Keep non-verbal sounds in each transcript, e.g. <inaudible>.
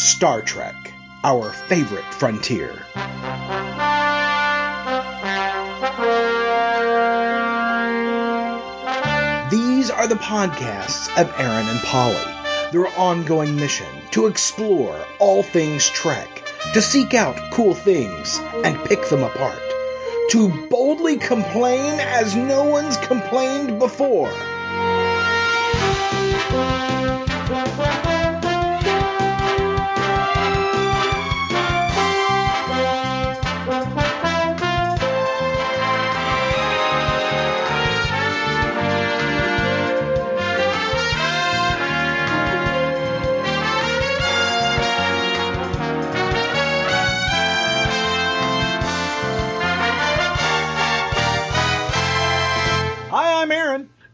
Star Trek, our favorite frontier. These are the podcasts of Aaron and Polly, their ongoing mission to explore all things Trek, to seek out cool things and pick them apart, to boldly complain as no one's complained before.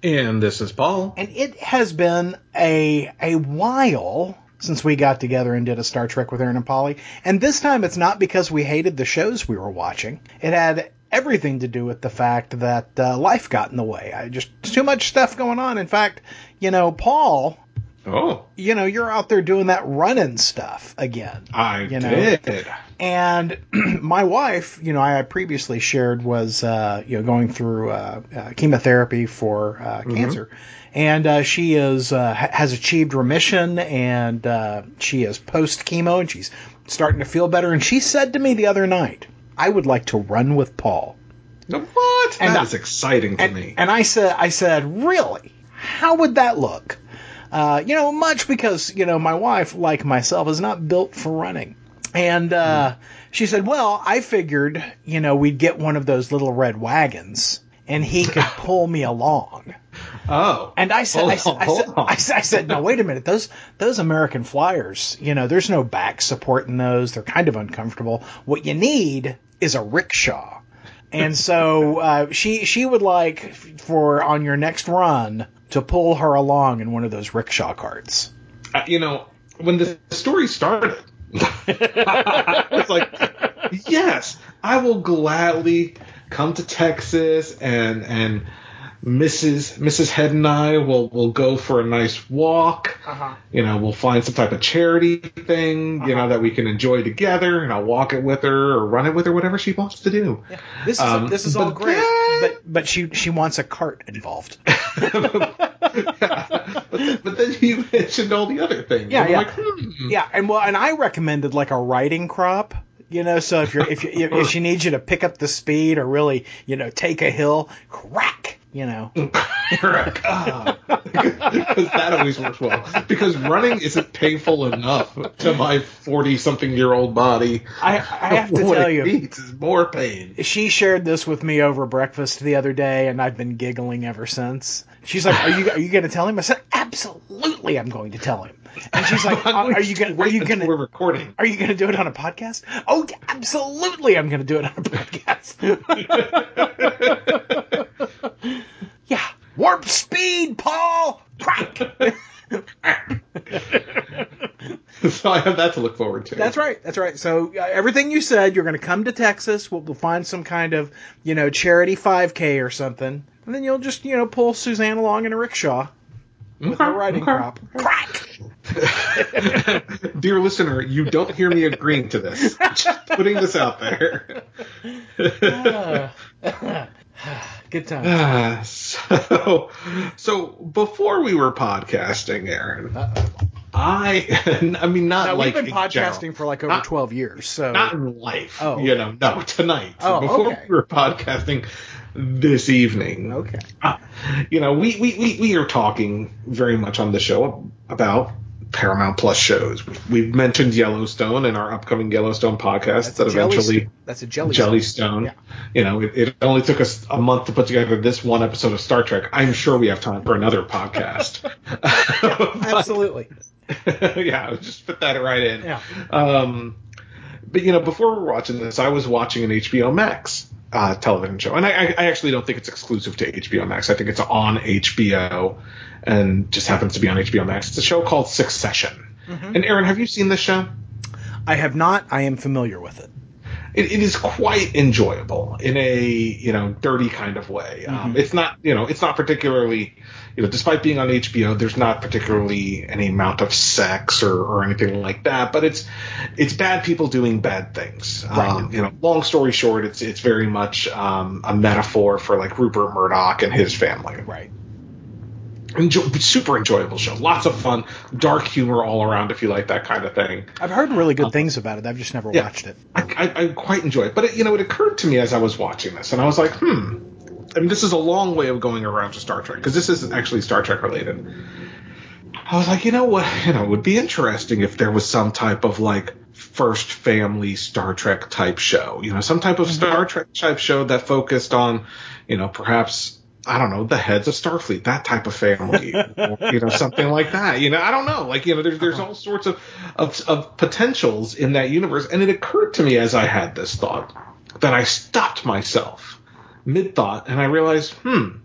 And this is Paul. And it has been a a while since we got together and did a Star Trek with Aaron and Polly. And this time it's not because we hated the shows we were watching. It had everything to do with the fact that uh, life got in the way. I just too much stuff going on. In fact, you know, Paul, Oh, you know, you're out there doing that running stuff again. I You know. did. And <clears throat> my wife, you know, I previously shared was, uh, you know, going through uh, uh, chemotherapy for uh, cancer, and uh, she is uh, has achieved remission, and uh, she is post chemo, and she's starting to feel better. And she said to me the other night, "I would like to run with Paul." What? And That I- is exciting to and, me. and I said, I said, really? How would that look? Uh, you know, much because you know my wife, like myself, is not built for running. And uh, she said, well, I figured, you know, we'd get one of those little red wagons, and he <laughs> could pull me along. oh. And I said, I said, on, I said. I said, I said, no, wait a minute. Those those American flyers, you know, there's no back support in those. They're kind of uncomfortable. What you need is a rickshaw. And so uh, she she would like for on your next run to pull her along in one of those rickshaw carts. Uh, you know, when the story started, <laughs> I was like, yes, I will gladly come to Texas and and Mrs. Mrs. Head and I will will go for a nice walk. Uh-huh. You know, we'll find some type of charity thing, you know, that we can enjoy together, and I'll walk it with her or run it with her, whatever she wants to do. This is Um, this is all but great, then- but but she she wants a cart involved. <laughs> but, then, but then you mentioned all the other things. Yeah, yeah. like, hmm. Yeah, and well, and I recommended like a riding crop. You know, so if you're if you, if she needs you to pick up the speed or really you know take a hill, crack. You know. Ah. <laughs> Because that always works well. Because running isn't painful enough to my forty-something-year-old body. I I have to <laughs> tell you, is more pain. she shared this with me over breakfast the other day, and I've been giggling ever since. She's like, "Are you are you going to tell him?" I said, "Absolutely, I'm going to tell him." And she's like, <laughs> "Are you going? Are you going We're recording. Are you going to do it on a podcast?" Oh, absolutely, I'm going to do it on a podcast. <laughs> yeah, warp speed, Paul. Crack. <laughs> so I have that to look forward to. That's right. That's right. So uh, everything you said, you're going to come to Texas. We'll, we'll find some kind of, you know, charity 5K or something, and then you'll just, you know, pull Suzanne along in a rickshaw with her Okay, riding okay. crop. Crack. <laughs> Dear listener, you don't hear me agreeing to this. Just putting this out there. <sighs> Good time. Ah, <sighs> so, so before we were podcasting, Aaron, I, <laughs> I mean, not Now, like we've been podcasting general. for like over Not- 12 years, so not in life. Oh, you know, no, tonight. Oh, before okay. we were podcasting this evening. okay. Uh, you know, we, we, we, we are talking very much on the show about Paramount Plus shows. We've mentioned Yellowstone in our upcoming Yellowstone podcast That's that jelly, eventually that's a jelly. Jellystone. Yeah. You know, it, it only took us a month to put together this one episode of Star Trek. I'm sure we have time for another podcast. <laughs> But- Absolutely. <laughs> yeah, just fit that right in. Yeah. Um, but you know, before we were watching this, I was watching an HBO Max uh, television show, and I, I, actually don't think it's exclusive to HBO Max. I think it's on HBO, and just happens to be on HBO Max. It's a show called Succession. Mm-hmm. And Aaron, have you seen this show? I have not. I am familiar with it. It, it is quite enjoyable in a you know dirty kind of way. Um, Mm-hmm. it's not you know it's not particularly you know despite being on HBO, there's not particularly any amount of sex or, or anything like that. But it's it's bad people doing bad things. Um, you know, long story short, it's it's very much um, a metaphor for like Rupert Murdoch and his family. Right. Enjoy, super enjoyable show. Lots of fun, dark humor all around if you like that kind of thing. I've heard really good things about it. I've just never yeah. watched it. I, I, I quite enjoy it. But it, you know, it occurred to me as I was watching this, and I was like, hmm. I mean, this is a long way of going around to Star Trek because this isn't actually Star Trek related. I was like, you know what? You know, it would be interesting if there was some type of like first family Star Trek type show. You know, some type of Star Trek type show that focused on, you know, perhaps I don't know, the heads of Starfleet, that type of family, or, you know, something like that. You know, I don't know. Like, you know, there's there's all sorts of, of of potentials in that universe, and it occurred to me as I had this thought that I stopped myself mid thought, and I realized, hmm,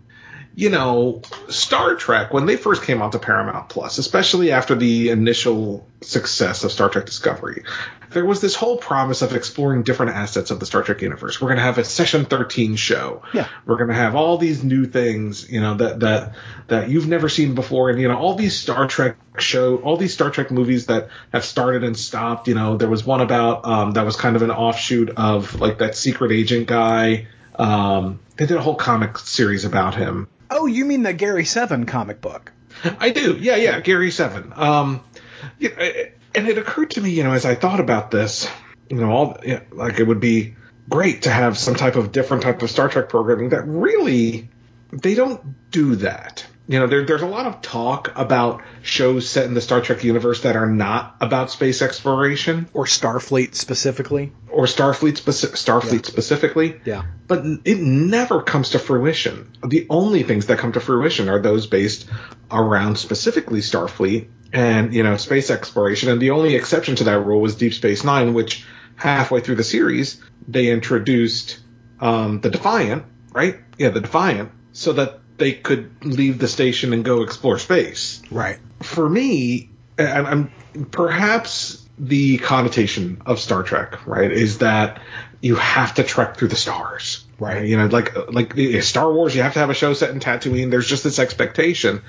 you know, Star Trek when they first came onto Paramount Plus, especially after the initial success of Star Trek Discovery, there was this whole promise of exploring different assets of the Star Trek universe. We're going to have a Section 13 show. Yeah. We're going to have all these new things, you know, that that that you've never seen before, and you know, all these Star Trek show, all these Star Trek movies that have started and stopped. You know, there was one about um, that was kind of an offshoot of like that secret agent guy. Um, they did a whole comic series about him. Oh, you mean the Gary Seven comic book? I do. Yeah, yeah. Gary Seven. Um, you know, and it occurred to me, you know, as I thought about this, you know, all you know, like it would be great to have some type of different type of Star Trek programming that really they don't do that. You know, there, there's a lot of talk about shows set in the Star Trek universe that are not about space exploration Or Starfleet specifically? or Starfleet speci- Starfleet Yeah. specifically. Yeah. But it never comes to fruition. The only things that come to fruition are those based around specifically Starfleet and, you know, space exploration. And the only exception to that rule was Deep Space Nine, which halfway through the series, they introduced um, the Defiant, right? Yeah, the Defiant, so that they could leave the station and go explore space Right. for me, and I'm perhaps the connotation of Star Trek, right, is that you have to trek through the stars, Right. You know, like like Star Wars, you have to have a show set in Tatooine. There's just this expectation.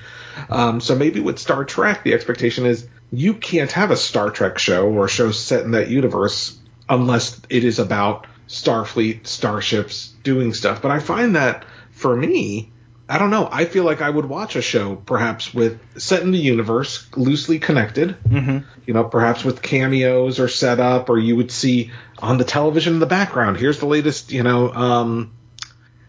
Um, so maybe with Star Trek, the expectation is you can't have a Star Trek show or a show set in that universe unless it is about Starfleet, starships, doing stuff. But I find that for me, I don't know. I feel like I would watch a show perhaps with set in the universe, loosely connected. Mm-hmm. You know, perhaps with cameos or setup, or you would see on the television in the background. Here's the latest, you know, um,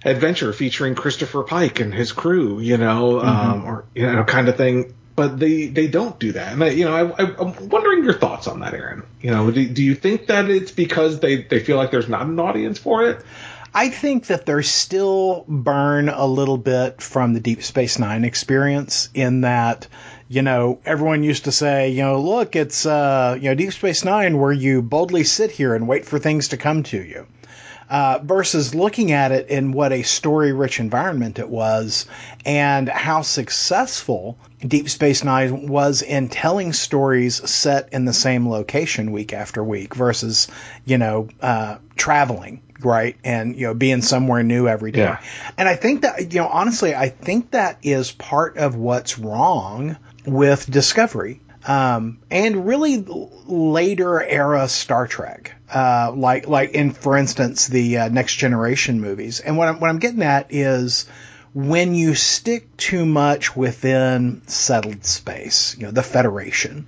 adventure featuring Christopher Pike and his crew. You know, um, or you know, kind of thing. But they they don't do that, and I, you know, I, I, I'm wondering your thoughts on that, Aaron. You know, do, do you think that it's because they they feel like there's not an audience for it? I think that there's still burn a little bit from the Deep Space Nine experience in that, you know, everyone used to say, you know, look, it's, uh, you know, Deep Space Nine where you boldly sit here and wait for things to come to you. Uh, versus looking at it in what a story rich environment it was and how successful Deep Space Nine was in telling stories set in the same location week after week versus, you know, uh, traveling, right? And, you know, being somewhere new every day. Yeah. And I think that, you know, honestly, I think that is part of what's wrong with Discovery. Um, and really later era Star Trek, uh, like like in for instance the uh, Next Generation movies. And what I'm, what I'm getting at is when you stick too much within settled space, you know, the Federation,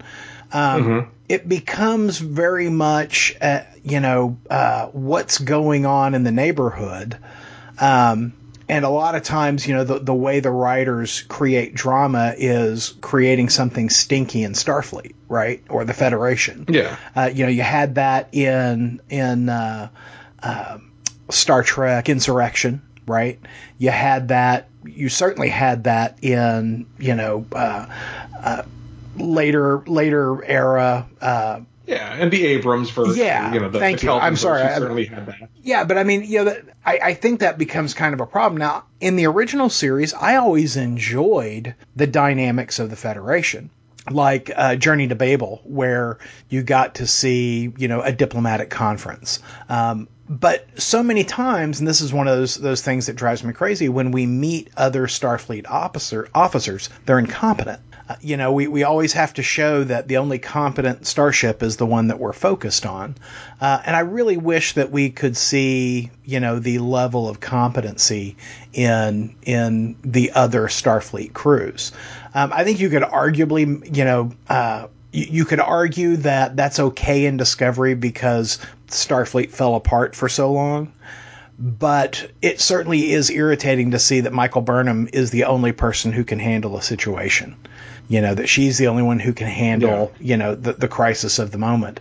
um, it becomes very much, uh, you know, uh, what's going on in the neighborhood. Um, and a lot of times, you know, the, the way the writers create drama is creating something stinky in Starfleet, right? Or the Federation. Yeah. Uh, you know, you had that in in uh, uh, Star Trek Insurrection, right? You had that. You certainly had that in you know uh, uh, later later era. Uh, Yeah, and the Abrams version. Yeah, you know, the, thank the you. Kelvin I'm sorry, I- certainly had that. yeah, but I mean, you know, that, I, I think that becomes kind of a problem. Now, in the original series, I always enjoyed the dynamics of the Federation, like uh, Journey to Babel, where you got to see, you know, a diplomatic conference. Um, but so many times, and this is one of those those things that drives me crazy, when we meet other Starfleet officer officers, they're incompetent. Uh, you know, we, we always have to show that the only competent starship is the one that we're focused on. Uh, and I really wish that we could see, you know, the level of competency in in the other Starfleet crews. Um, I think you could arguably, you know, uh, you could argue that that's okay in Discovery because Starfleet fell apart for so long. But it certainly is irritating to see that Michael Burnham is the only person who can handle a situation. You know, that she's the only one who can handle, yeah. you know, the, the crisis of the moment.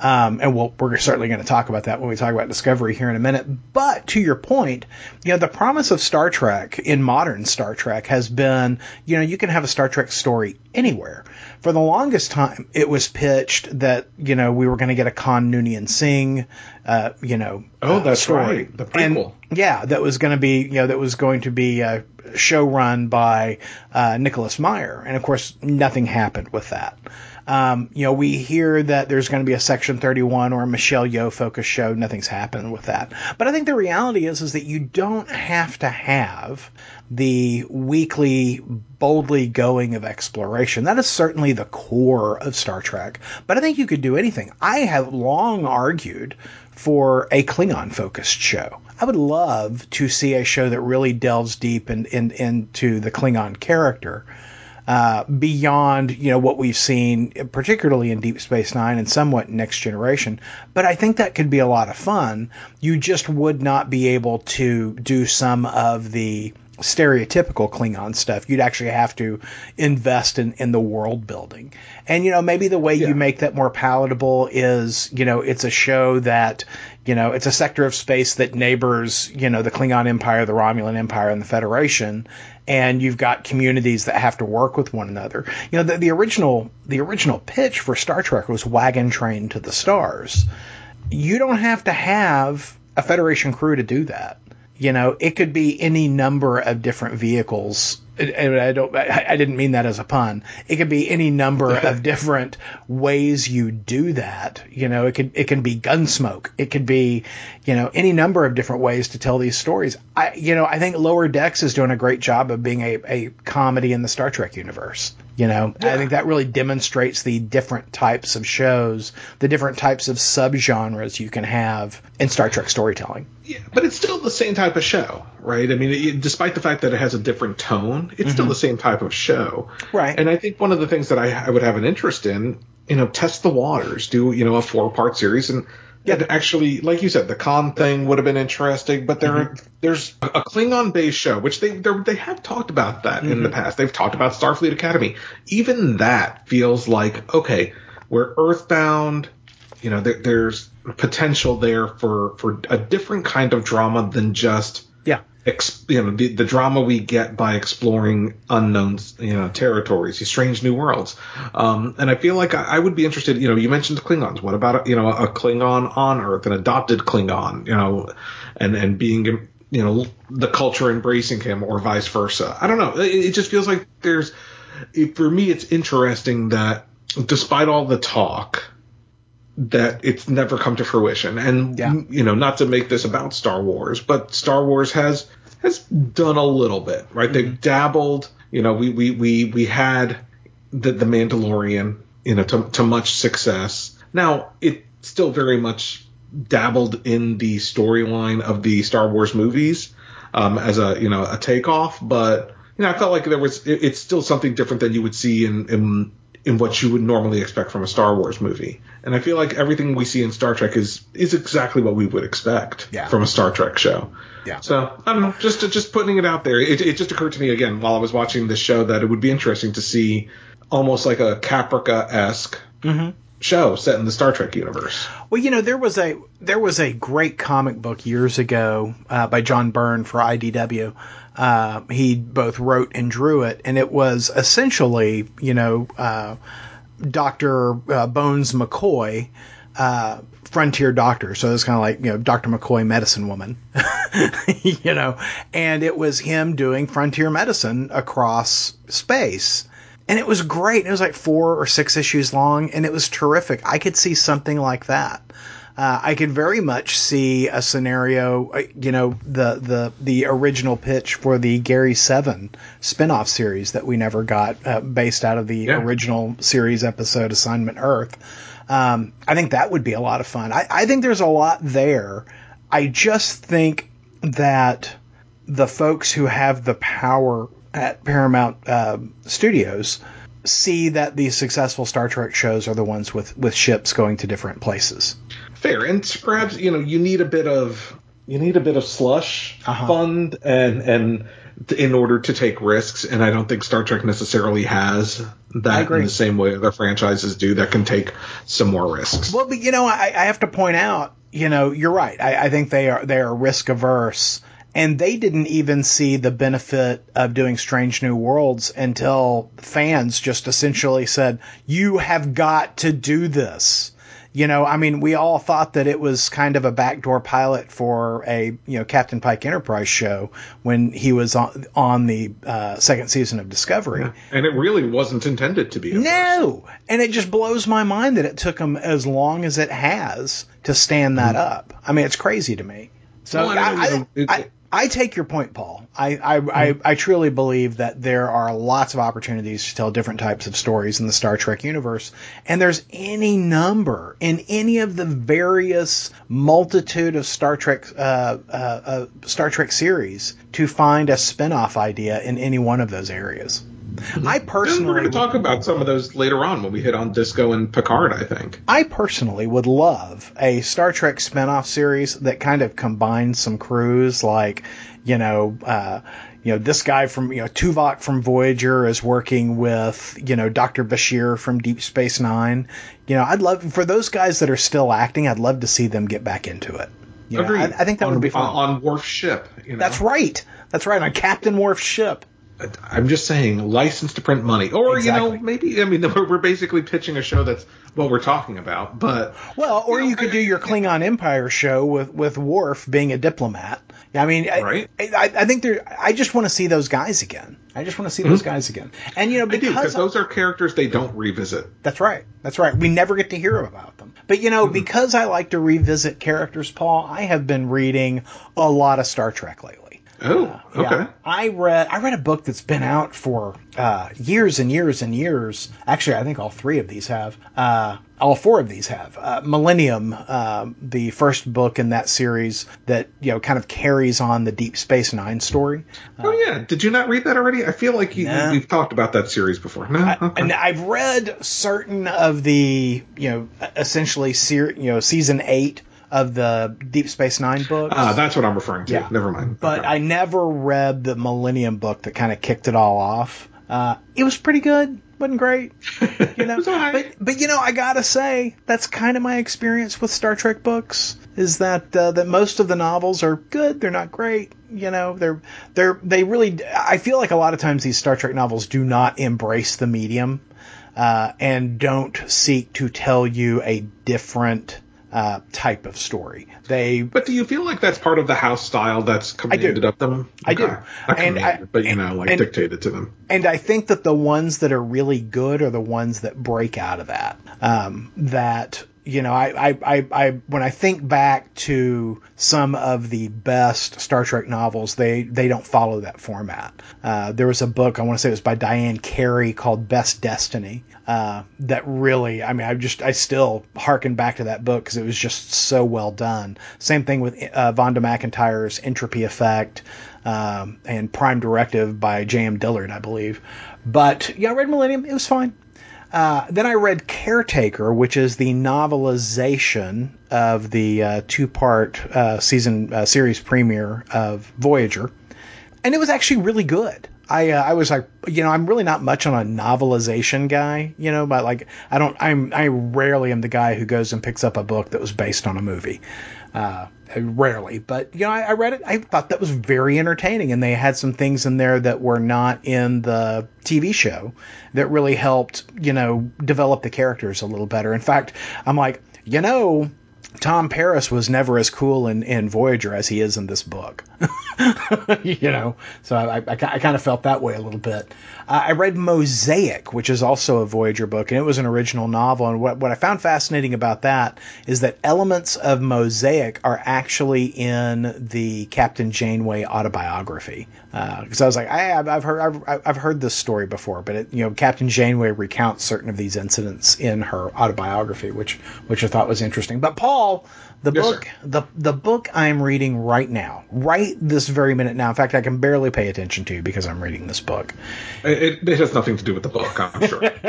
Um, and we'll, we're certainly going to talk about that when we talk about Discovery here in a minute. But to your point, you know, the promise of Star Trek in modern Star Trek has been, you know, you can have a Star Trek story anywhere. For the longest time, it was pitched that, you know, we were going to get a Khan Noonien Singh, uh, you know, oh, that's story. right, the prequel. And, yeah, that was going to be, you know, that was going to be a show run by uh, Nicholas Meyer, and of course, nothing happened with that. Um, you know, we hear that there's going to be a Section 31 or a Michelle Yeoh focus show. Nothing's happened with that. But I think the reality is, is that you don't have to have the weekly boldly going of exploration. That is certainly the core of Star Trek. But I think you could do anything. I have long argued for a Klingon focused show. I would love to see a show that really delves deep in, in, into the Klingon character uh, beyond you know what we've seen, particularly in Deep Space Nine and somewhat Next Generation. But I think that could be a lot of fun. You just would not be able to do some of the stereotypical Klingon stuff. You'd actually have to invest in, in the world building. And, you know, maybe the way yeah. you make that more palatable is, you know, it's a show that, you know, it's a sector of space that neighbors, you know, the Klingon Empire, the Romulan Empire, and the Federation, and you've got communities that have to work with one another. You know, the, the original the original pitch for Star Trek was wagon train to the stars. You don't have to have a Federation crew to do that. You know, it could be any number of different vehicles And I don't. I didn't mean that as a pun. It could be any number of different ways you do that. You know, it could it can be gunsmoke. It could be, you know, any number of different ways to tell these stories. I, you know, I think Lower Decks is doing a great job of being a, a comedy in the Star Trek universe. You know, yeah. I think that really demonstrates the different types of shows, the different types of subgenres you can have in Star Trek storytelling. Yeah, but it's still the same type of show, right? I mean, it, despite the fact that it has a different tone, it's mm-hmm. still the same type of show, right? And I think one of the things that I, I would have an interest in, you know, test the waters, do you know a four part series and yeah, actually, like you said, the Khan thing would have been interesting, but there, mm-hmm. there's a Klingon based show, which they they have talked about that mm-hmm. in the mm-hmm. past. They've talked about Starfleet Academy. Even that feels like okay, we're Earthbound. You know, there, there's potential there for for a different kind of drama than just yeah ex, you know the, the drama we get by exploring unknown you know territories, these strange new worlds. Um, and I feel like I, I, would be interested. You know, you mentioned the Klingons. What about you know a Klingon on Earth, an adopted Klingon? You know, and and being you know the culture embracing him or vice versa. I don't know. It, it just feels like there's it, for me. It's interesting that despite all the talk that it's never come to fruition. And yeah. you know, not to make this about Star Wars, but Star Wars has has done a little bit, right? Mm-hmm. They've dabbled. You know, we we we we had the the Mandalorian, you know, to, to much success. Now it still very much dabbled in the storyline of the Star Wars movies um, as a you know a takeoff, but you know I felt like there was it, it's still something different than you would see in in in what you would normally expect from a Star Wars movie. And I feel like everything we see in Star Trek is is exactly what we would expect yeah. from a Star Trek show. Yeah. So I don't know, just just putting it out there. It, it just occurred to me again while I was watching this show that it would be interesting to see almost like a Caprica esque. Mm-hmm show set in the Star Trek universe. Well, you know, there was a there was a great comic book years ago uh, by John Byrne for IDW. Uh, he both wrote and drew it, and it was essentially, you know, uh, Doctor uh, Bones McCoy. Uh, frontier doctor, so it's kind of like you know Doctor McCoy, medicine woman, <laughs> you know, and it was him doing frontier medicine across space, and it was great. It was like four or six issues long, and it was terrific. I could see something like that. Uh, I could very much see a scenario, uh, you know, the the the original pitch for the Gary Seven spinoff series that we never got, uh, based out of the Yeah. original series episode Assignment Earth. Um, I think that would be a lot of fun. I, I think there's a lot there. I just think that the folks who have the power at Paramount uh, Studios see that the successful Star Trek shows are the ones with, with ships going to different places. Fair, and perhaps you know you need a bit of you need a bit of slush Uh-huh. fund and and in order to take risks, and I don't think Star Trek necessarily has that in the same way other franchises do that can take some more risks. Well, but you know, I, I have to point out, you know, you're right. I, I think they are they are risk averse, and they didn't even see the benefit of doing Strange New Worlds until fans just essentially said, "You have got to do this." You know, I mean, we all thought that it was kind of a backdoor pilot for a you know Captain Pike Enterprise show when he was on on the uh, second season of Discovery. and it really wasn't intended to be. first. No, and it just blows my mind that it took them as long as it has to stand that up. I mean, it's crazy to me. So Well, and I, I, it- I, take your point, Paul. I, I, I, I truly believe that there are lots of opportunities to tell different types of stories in the Star Trek universe, and there's any number in any of the various multitude of Star Trek uh, uh, uh, Star Trek series to find a spin-off idea in any one of those areas. I personally we're going to talk about some of those later on when we hit on Disco and Picard. I think. I personally would love a Star Trek spinoff series that kind of combines some crews, like you know, uh, you know, this guy from you know Tuvok from Voyager is working with you know Doctor Bashir from Deep Space Nine. You know, I'd love for those guys that are still acting. I'd love to see them get back into it. You know, Agreed. I, I think that on, would be fun. on, on Worf's ship. You know? That's right. That's right. On Captain Worf's ship. I'm just saying, license to print money, or you know, maybe I mean, <laughs> we're, basically pitching a show that's what we're talking about, but Well, or You know, you could I- do your Klingon Empire show with with Worf being a diplomat. I mean, I- Right. I, I, think there. I just want to see those guys again. I just want to see those guys again. And you know, Mm-hmm. I do because because those are characters they don't revisit. that's right. That's right. We never get to hear about them. But you know, Mm-hmm. because I like to revisit characters, Paul, I have been reading a lot of Star Trek lately. Oh, okay. Yeah, I read I read a book that's been out for uh, years and years and years. Actually, I think all three of these have. Uh, all four of these have. Uh, Millennium, um, the first book in that series that you know kind of carries on the Deep Space Nine story. oh yeah, did you not read that already? I feel like you, No. we've talked about that series before. No, okay. And I've read certain of the you know essentially ser- you know season eight of the Deep Space Nine books. ah, that's what I'm referring to. Yeah. Never mind. but Okay. I never read the Millennium book that kind of kicked it all off. Uh, it was pretty good, wasn't great, you know. <laughs> It was all right. But but you know, I gotta say that's kind of my experience with Star Trek books. Is that uh, that most of the novels are good, they're not great. You know, they're they're they really. I feel like a lot of times these Star Trek novels do not embrace the medium uh, and don't seek to tell you a different uh, type of story. They But do you feel like that's part of the house style that's commanded of them? I do. Okay. Not And I- but you know, like and- dictated to them. And I think that the ones that are really good are the ones that break out of that. Um, that you know, I, I, I, I, when I think back to some of the best Star Trek novels, they they don't follow that format. Uh, there was a book I want to say it was by Diane Carey called Best Destiny. Uh, that really, I mean, I just, I still harken back to that book because it was just so well done. Same thing with uh, Vonda McIntyre's Entropy Effect um, and Prime Directive by J.M. Dillard, I believe. But yeah, I read Millennium. It was fine. Uh, then I read Caretaker, which is the novelization of the uh, two-part uh, season uh, series premiere of Voyager, and it was actually really good. I uh, I was like, you know, I'm really not much on a novelization guy, you know, but like I don't, I'm I rarely am the guy who goes and picks up a book that was based on a movie. Uh, rarely, but you know, I, I read it. I thought that was very entertaining, and they had some things in there that were not in the TV show that really helped, you know, develop the characters a little better. In fact, I'm like, you know, Tom Paris was never as cool in, in Voyager as he is in this book. <laughs> you know, so I, I, I kind of felt that way a little bit. Uh, I read Mosaic, which is also a Voyager book, and it was an original novel. And what, what I found fascinating about that is that elements of Mosaic are actually in the Captain Janeway autobiography. Because uh, I was like, I, have heard I've, I've heard this story before, but it, you know, Captain Janeway recounts certain of these incidents in her autobiography, which which I thought was interesting. But Paul the yes, book, sir. the the book I'm reading right now, right this very minute now. In fact, I can barely pay attention to because I'm reading this book. It, it has nothing to do with the book, I'm sure. <laughs> <laughs>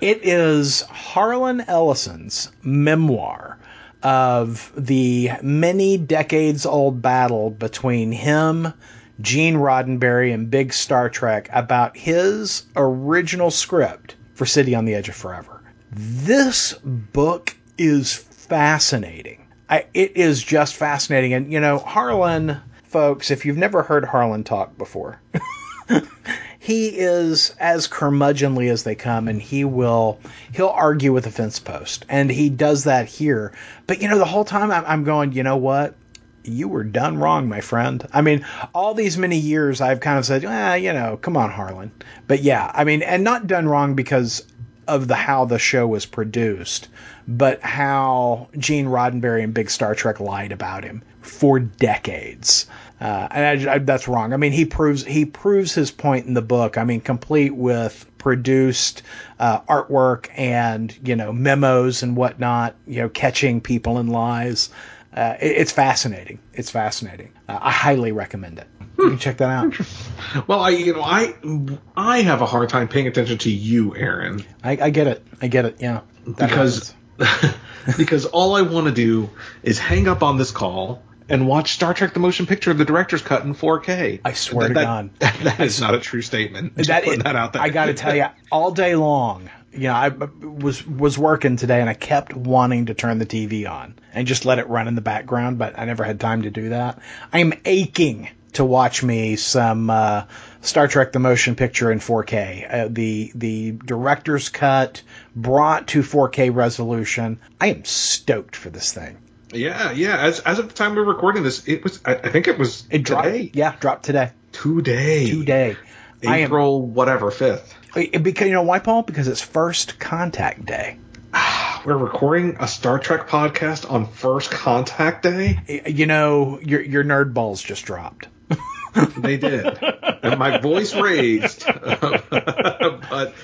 it is Harlan Ellison's memoir of the many decades old battle between him, Gene Roddenberry, and Big Star Trek about his original script for City on the Edge of Forever. This book is fascinating. I, it is just fascinating. And, you know, Harlan, folks, if you've never heard Harlan talk before, <laughs> he is as curmudgeonly as they come and he will he'll argue with a fence post and he does that here but you know the whole time i'm, going you know what you were done wrong my friend i mean all these many years i've kind of said ah, you know come on harlan but yeah i mean and not done wrong because of the how the show was produced but how Gene Roddenberry and Big Star Trek lied about him for decades. Uh, and I, I, that's wrong. I mean, he proves he proves his point in the book. I mean, complete with produced uh, artwork and you know memos and whatnot. You know, catching people in lies. Uh, it, it's fascinating. It's fascinating. Uh, I highly recommend it. You can check that out. <laughs> Well, I you know I I have a hard time paying attention to you, Aaron. I, I get it. I get it. Yeah. Because <laughs> because all I want to do is hang up on this call and watch Star Trek: The Motion Picture, the director's cut in 4K. I swear that, to God, that, <laughs> that is not a true statement. Just that, putting that out there. I got to tell you, all day long, you know, I was was working today, and I kept wanting to turn the TV on and just let it run in the background, but I never had time to do that. I am aching to watch me some uh, Star Trek: The Motion Picture in 4K. Uh, the the director's cut brought to 4K resolution. I am stoked for this thing. Yeah, yeah. As as of the time we are recording this, it was. I, I think it was it dropped. Today. Yeah, dropped today. Today. Today. April am, whatever fifth. Because you know why, Paul? Because it's first contact day. <sighs> We're recording a Star Trek podcast on first contact day. You know, your your nerd balls just dropped. <laughs> they did, and my voice raised, <laughs> but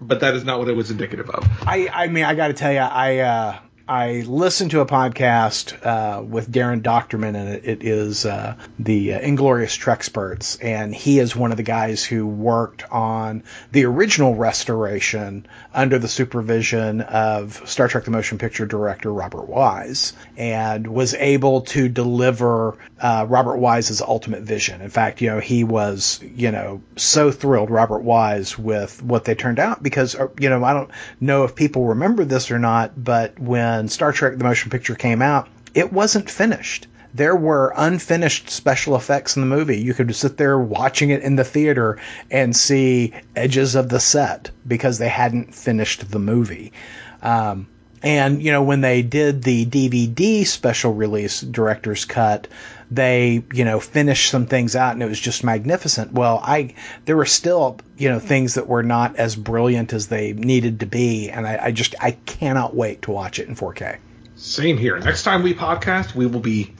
but that is not what it was indicative of. I I mean, I got to tell you, I uh, I listened to a podcast uh, with Daren Dochterman, and it, it is uh, the uh, Inglorious Treksperts, and he is one of the guys who worked on the original restoration under the supervision of Star Trek: The Motion Picture director Robert Wise, and was able to deliver uh, Robert Wise's ultimate vision. In fact, you know, he was you know so thrilled, Robert Wise, with what they turned out because uh, you know I don't know if people remember this or not, but when when Star Trek the Motion Picture came out, it wasn't finished. There were unfinished special effects in the movie. You could sit there watching it in the theater and see edges of the set because they hadn't finished the movie. Um, and you know when they did the DVD special release director's cut, they you know finished some things out and it was just magnificent. Well, I there were still you know things that were not as brilliant as they needed to be, and I, I just I cannot wait to watch it in 4K. Same here. Next time we podcast, we will be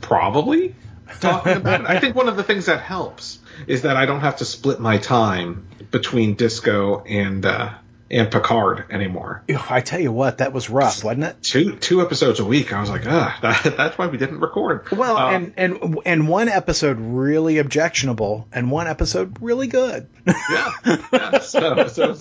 probably talking about it. I think one of the things that helps is that I don't have to split my time between Disco and uh, and Picard anymore. I tell you what, that was rough, wasn't it? Two two episodes a week. I was like, ah, <laughs> that, that's why we didn't record. Well, um, and and and one episode really objectionable, and one episode really good. <laughs> yeah, yeah. So so,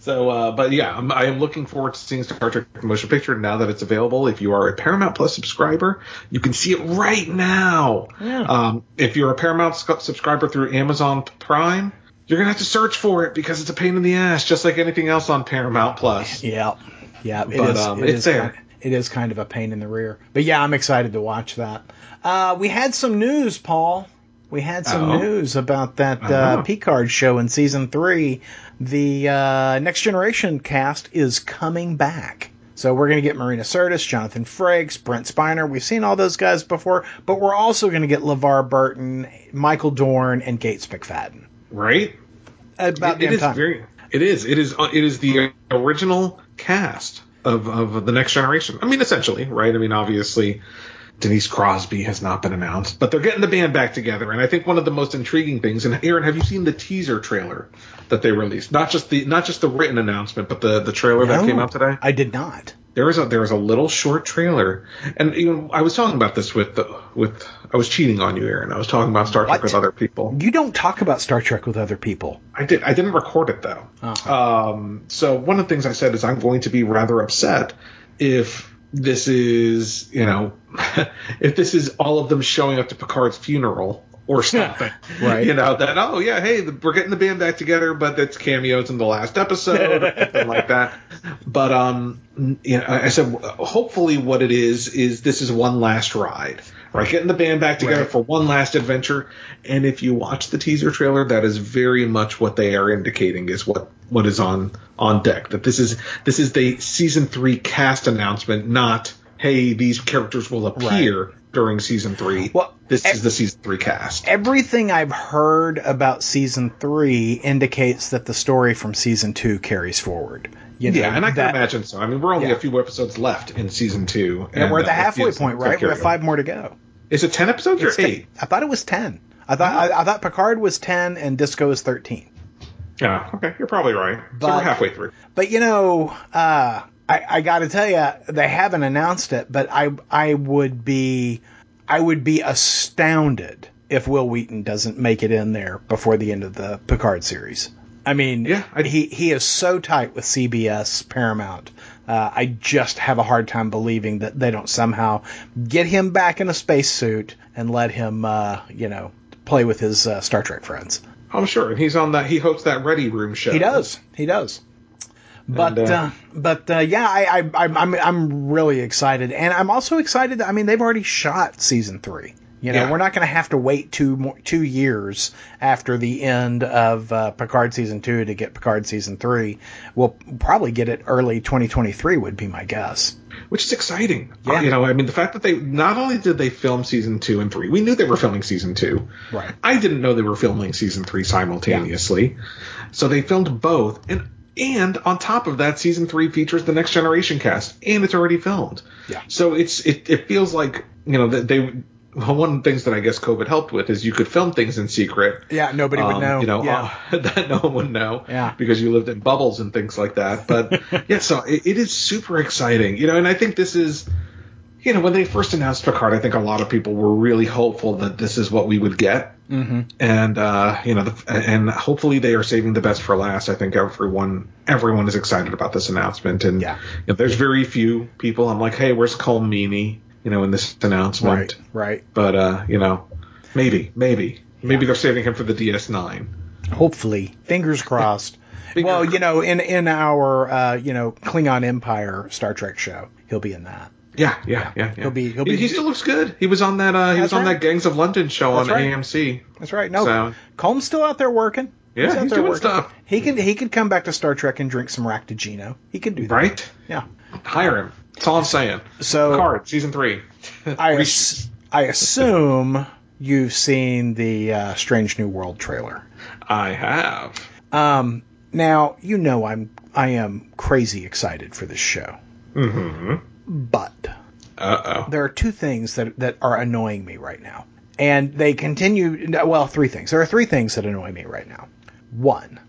so uh, but yeah, I'm, I am looking forward to seeing Star Trek Motion Picture now that it's available. If you are a Paramount Plus subscriber, you can see it right now. Yeah. Um, if you're a Paramount subscriber through Amazon Prime you're gonna have to search for it because it's a pain in the ass, just like anything else on Paramount Plus. Yeah, yeah, it but, is, um, it it's is there. Kind of, it is kind of a pain in the rear, but yeah, I'm excited to watch that. Uh, we had some news, Paul. We had some oh. news about that uh. Picard show in season three. The uh, Next Generation cast is coming back. So we're going to get Marina Sirtis, Jonathan Frakes, Brent Spiner. We've seen all those guys before, but we're also going to get LeVar Burton, Michael Dorn, and Gates McFadden. Right? About it, it is time. very. It is. It is. uh, It is the original cast of of the next generation. I mean, essentially, right? I mean, obviously, Denise Crosby has not been announced, but they're getting the band back together. And I think one of the most intriguing things. And Aaron, have you seen the teaser trailer that they released? Not just the not just the written announcement, but the the trailer that came out today. I did not. There was a there was a little short trailer, and you know I was talking about this with the, with I was cheating on you, Aaron. I was talking about Star Trek What? with other people. You don't talk about Star Trek with other people. I did. I didn't record it though. Uh-huh. Um, so one of the things I said is I'm going to be rather upset if this is, you know, <laughs> if this is all of them showing up to Picard's funeral or something. <laughs> Right. You know that. Oh yeah, hey, the, we're getting the band back together, but it's cameos in the last episode or <laughs> something like that. But um, you know, I I said hopefully what it is is this is one last ride. Right, getting the band back together Right. for one last adventure. And if you watch the teaser trailer, that is very much what they are indicating is what what is on on deck. That this is this is the season three cast announcement, not hey these characters will appear during season three. Well, this e- is the season three cast. Everything I've heard about season three indicates that the story from season two carries forward. You know, yeah, and I can that- imagine so. I mean, we're only Yeah. a few episodes left in season two. And we're at the halfway point, right? We carry have five more to go. Is it ten episodes or It's ten- eight? I thought it was ten. I thought I, I thought Picard was ten and Disco was thirteen. Yeah. Okay, you're probably right. so we're halfway through. But you know, uh, I, I got to tell you, they haven't announced it, but I I would be I would be astounded if Wil Wheaton doesn't make it in there before the end of the Picard series. I mean, Yeah, I- he he is so tight with CBS Paramount. Uh, I just have a hard time believing that they don't somehow get him back in a spacesuit and let him, uh, you know, play with his uh, Star Trek friends. I'm sure, and he's on that. He hosts that Ready Room show. He does. He does. But And, uh, uh, but uh, yeah, I, I I'm I'm I'm really excited, and I'm also excited. I mean, they've already shot season three. You know, Yeah. we're not going to have to wait two more two years after the end of uh, Picard season two to get Picard season three. We'll probably get it early 2023 would be my guess. which is exciting. Yeah. Uh, you know, I mean, the fact that they not only did they film season two and three, we knew they were filming season two. Right. I didn't know they were filming season three simultaneously. So they filmed both, and and on top of that, season three features the Next Generation cast, and it's already filmed. Yeah. So it's it, it feels like you know that they. One of the things that I guess COVID helped with is you could film things in secret. Yeah, nobody would Um, know. You know, yeah. uh, <laughs> that no one would know. Yeah. Because you lived in bubbles and things like that. But <laughs> yeah, so it, it is super exciting. You know, and I think this is, you know, when they first announced Picard, I think a lot of people were really hopeful that this is what we would get. Mm-hmm. And uh, you know, the, and hopefully they are saving the best for last. I think everyone everyone is excited about this announcement. And Yeah. you know, there's very few people. I'm like, hey, where's Colm Meaney? You know, in this announcement. right, right. But uh, you know, maybe, maybe, maybe they're saving him for the DS9. Hopefully, fingers <laughs> crossed. Fingers well, you know, in in our uh, you know Klingon Empire Star Trek show, he'll be in that. Yeah, yeah, yeah. yeah. He'll be- he'll be- He, still looks good. He was on that. Uh, he was on that Gangs of London show That's on right. AMC. That's right. No, So- Colm's still out there working. Yeah, out he's doing working. stuff. He could he could come back to Star Trek and drink some raktajino. He could do that. Right? Yeah. Hire him. That's all I'm saying. So Card season three. <laughs> I <laughs> ass- I assume you've seen the uh, Strange New World trailer. I have. Um, now you know I'm I am crazy excited for this show, Mm-hmm. But Uh oh. there are two things that that are annoying me right now, and they continue. Well, three things. There are three things that annoy me right now. One.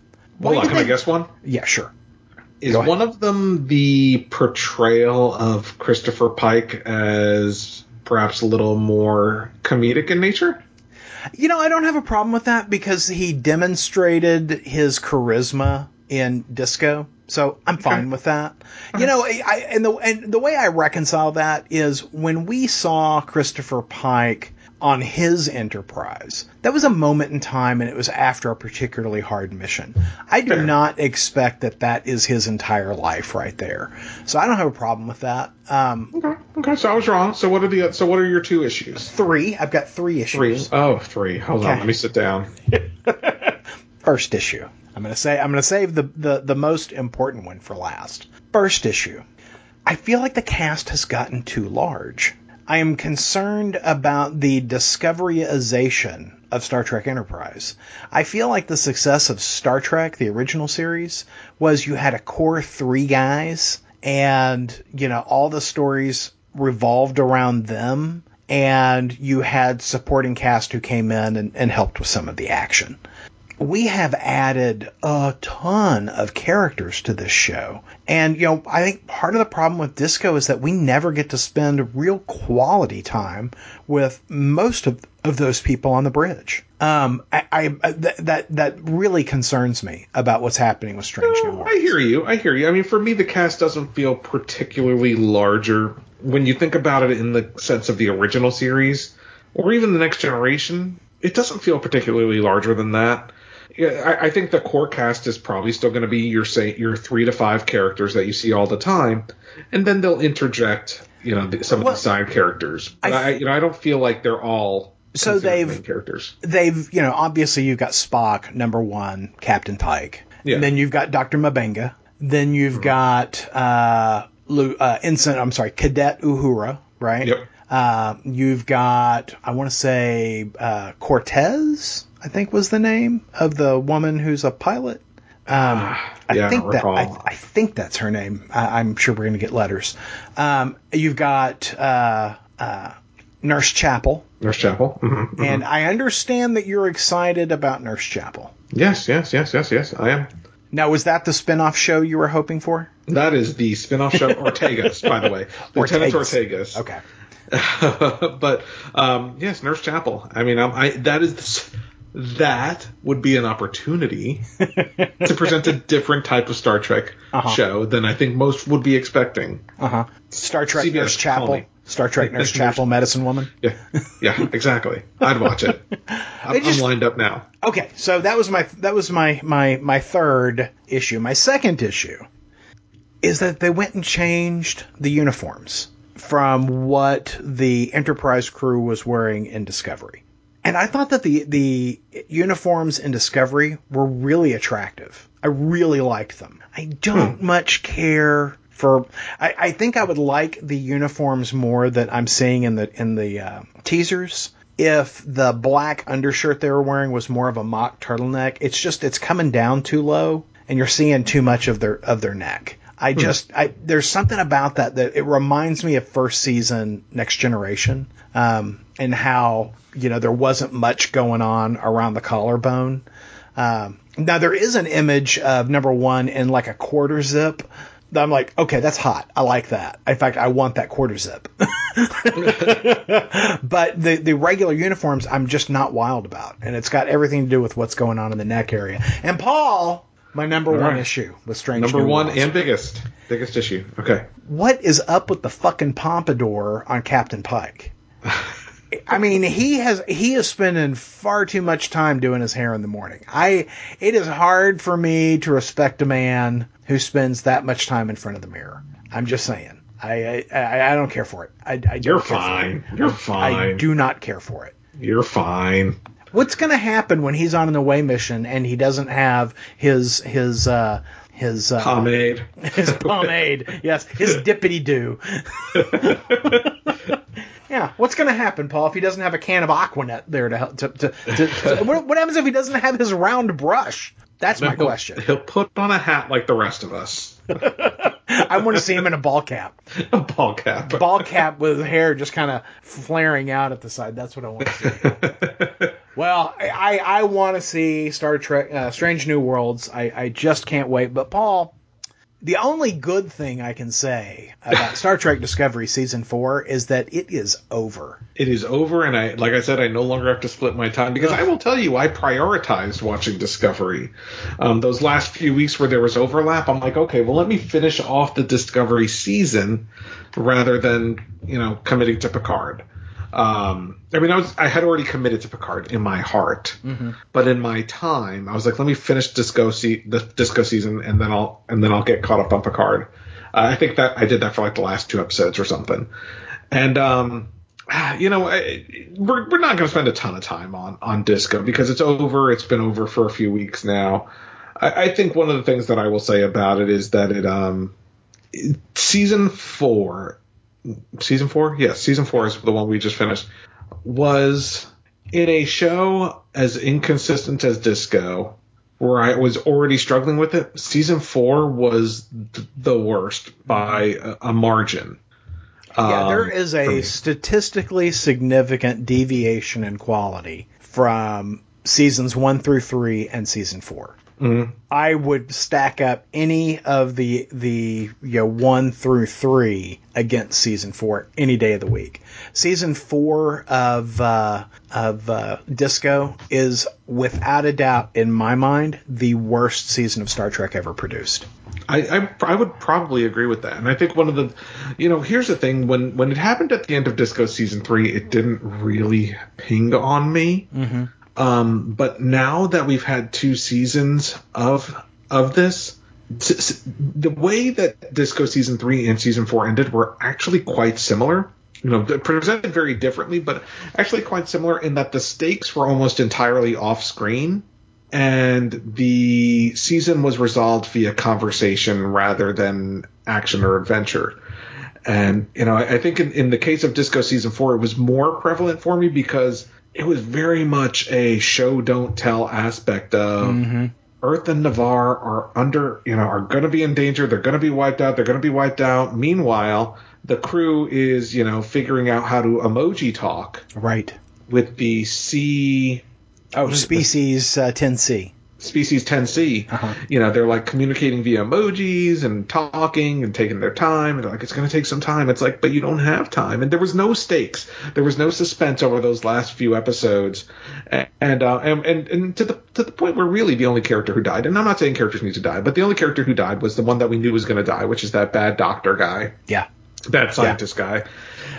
Hold on. Can I guess one? Yeah, sure. Is one of them the portrayal of Christopher Pike as perhaps a little more comedic in nature? You know, I don't have a problem with that because he demonstrated his charisma in Disco. So I'm fine Okay. with that. You know, I, and the and the way I reconcile that is when we saw Christopher Pike on his Enterprise. That was a moment in time, and it was after a particularly hard mission. I do Fair. not expect that that is his entire life right there. So I don't have a problem with that. Um, Okay. Okay. So I was wrong. So what are the so what are your two issues? three. I've got three issues. Three. Oh, three. Hold on. Let me sit down. <laughs> First issue. I'm gonna say I'm gonna save the, the the most important one for last. First issue. I feel like the cast has gotten too large. I am concerned about the discoveryization of Star Trek Enterprise. I feel like the success of Star Trek, the original series, was you had a core three guys and, you know, all the stories revolved around them and you had supporting cast who came in and, and helped with some of the action we have added a ton of characters to this show. And, you know, I think part of the problem with Disco is that we never get to spend real quality time with most of, of those people on the bridge. Um, I, I th- that that really concerns me about what's happening with Strange New Worlds. I hear you. I hear you. I mean, for me, the cast doesn't feel particularly larger when you think about it in the sense of the original series or even the Next Generation. It doesn't feel particularly larger than that I, I, think the core cast is probably still going to be your say your three to five characters that you see all the time, and then they'll interject, you know, some well, of the side characters. But I, I, you know, I don't feel like they're all so they've characters. They've you know obviously you've got Spock number one, Captain Pike. Yeah. And then you've got Doctor M'Benga. Then you've mm-hmm. got uh, uh, Ensign. I'm sorry, Cadet Uhura. Right. Yep. Uh, you've got I want to say uh, Cortez. I think was the name of the woman who's a pilot. Um, yeah, I think I that I, I, think that's her name. I, am sure we're going to get letters. Um, you've got uh, uh, Nurse Chapel. Nurse Chapel. Mm-hmm, mm-hmm. And I understand that you're excited about Nurse Chapel. Yes, yes, yes, yes, yes. I am. Now, was that the spin-off show you were hoping for? That is the spin-off show <laughs> Ortegas, by the way. Lieutenant Ortegas. Ortegas. Okay. <laughs> but um, yes, Nurse Chapel. I mean, I'm, I, that is the, that would be an opportunity to present a <laughs> different type of Star Trek uh-huh. show than I think most would be expecting. Uh huh. Star Trek CBS, Nurse Chapel. Star Trek <laughs> Nurse Chapel, Medicine Woman. Yeah, yeah, exactly. I'd watch it. <laughs> I'm, just, I'm lined up now. Okay, so that was my that was my my my third issue. My second issue is that they went and changed the uniforms from what the Enterprise crew was wearing in Discovery. And I thought that the the uniforms in Discovery were really attractive. I really liked them. I don't hmm. much care for. I, I, think I would like the uniforms more that I'm seeing in the in the uh, teasers. If the black undershirt they were wearing was more of a mock turtleneck, it's just it's coming down too low, and you're seeing too much of their of their neck. I hmm. just, I, there's something about that that it reminds me of first season Next Generation, um, and how you know there wasn't much going on around the collarbone. Um, now there is an image of number one in like a quarter zip. I'm like, okay, that's hot. I like that. In fact, I want that quarter zip. <laughs> but the the regular uniforms, I'm just not wild about, and it's got everything to do with what's going on in the neck area. And Paul my number All one right. issue with Strange Number New one Worlds. and biggest. Biggest issue. Okay. What is up with the fucking pompadour on Captain Pike? <laughs> I mean, he has he is spending far too much time doing his hair in the morning. I it is hard for me to respect a man who spends that much time in front of the mirror. I'm just saying. I I, I don't care for it. I, I You're fine. You're fine. I do not care for it. You're fine what's going to happen when he's on an away mission and he doesn't have his his uh, his uh, pomade, his pomade, yes, his <laughs> dippity do. <laughs> yeah, what's going to happen, Paul, if he doesn't have a can of Aqua Net there to help? To, to, to, to <laughs> what, what, happens if he doesn't have his round brush? That's my he'll, question. He'll put on a hat like the rest of us. I want to see him in a ball cap. A ball cap. Ball cap with hair just kind of flaring out at the side. That's what I want to see. Well, I, I want to see Star Trek, uh, Strange New Worlds. I, I just can't wait. But Paul, the only good thing I can say <laughs> about Star Trek Discovery season four is that it is over. It is over, and I, like I said, I no longer have to split my time because I will tell you, I prioritized watching Discovery. Um, those last few weeks where there was overlap, I'm like, okay, well, let me finish off the Discovery season rather than you know committing to Picard. Um, I mean, I was I had already committed to Picard in my heart, mm-hmm. but in my time, I was like, let me finish Disco se- the Disco season, and then I'll and then I'll get caught up on Picard. Uh, I think that I did that for like the last two episodes or something, and um, <sighs> you know, I, we're we're not going to spend a ton of time on on Disco because it's over. It's been over for a few weeks now. I, I think one of the things that I will say about it is that it um season four, season four, yes, season four is the one we just finished. Was in a show as inconsistent as Disco, where I was already struggling with it. Season four was th- the worst by a, a margin. Yeah, there Um, is a statistically significant deviation in quality from seasons one through three and season 4 Mhm. I would stack up any of the the you know one through three against season four any day of the week. Season four of uh, of uh, Disco is without a doubt, in my mind, the worst season of Star Trek ever produced. I, I I would probably agree with that, and I think one of the, you know, here's the thing: when when it happened at the end of Disco season three, it didn't really ping on me. Mm-hmm. Um, but now that we've had two seasons of of this, s- s- the way that Disco season three and season four ended were actually quite similar. You know, presented very differently, but actually quite similar in that the stakes were almost entirely off screen, and the season was resolved via conversation rather than action or adventure. And you know, I, I think in, in the case of Disco season four, it was more prevalent for me because it was very much a show don't tell aspect of Mm-hmm. Earth and Ni'Var are under, you know, are going to be in danger. They're going to be wiped out. They're going to be wiped out. Meanwhile, the crew is, you know, figuring out how to emoji talk Right. with the C Oh, species uh, 10C. Species 10C. Uh-huh. You know, they're like communicating via emojis and talking and taking their time. And they're like, it's going to take some time. It's like, but you don't have time. And there was no stakes. There was no suspense over those last few episodes. A- And, uh, and, and, and to the, to the point where really the only character who died, and I'm not saying characters need to die, but the only character who died was the one that we knew was going to die, which is that bad doctor guy, Yeah. bad scientist guy.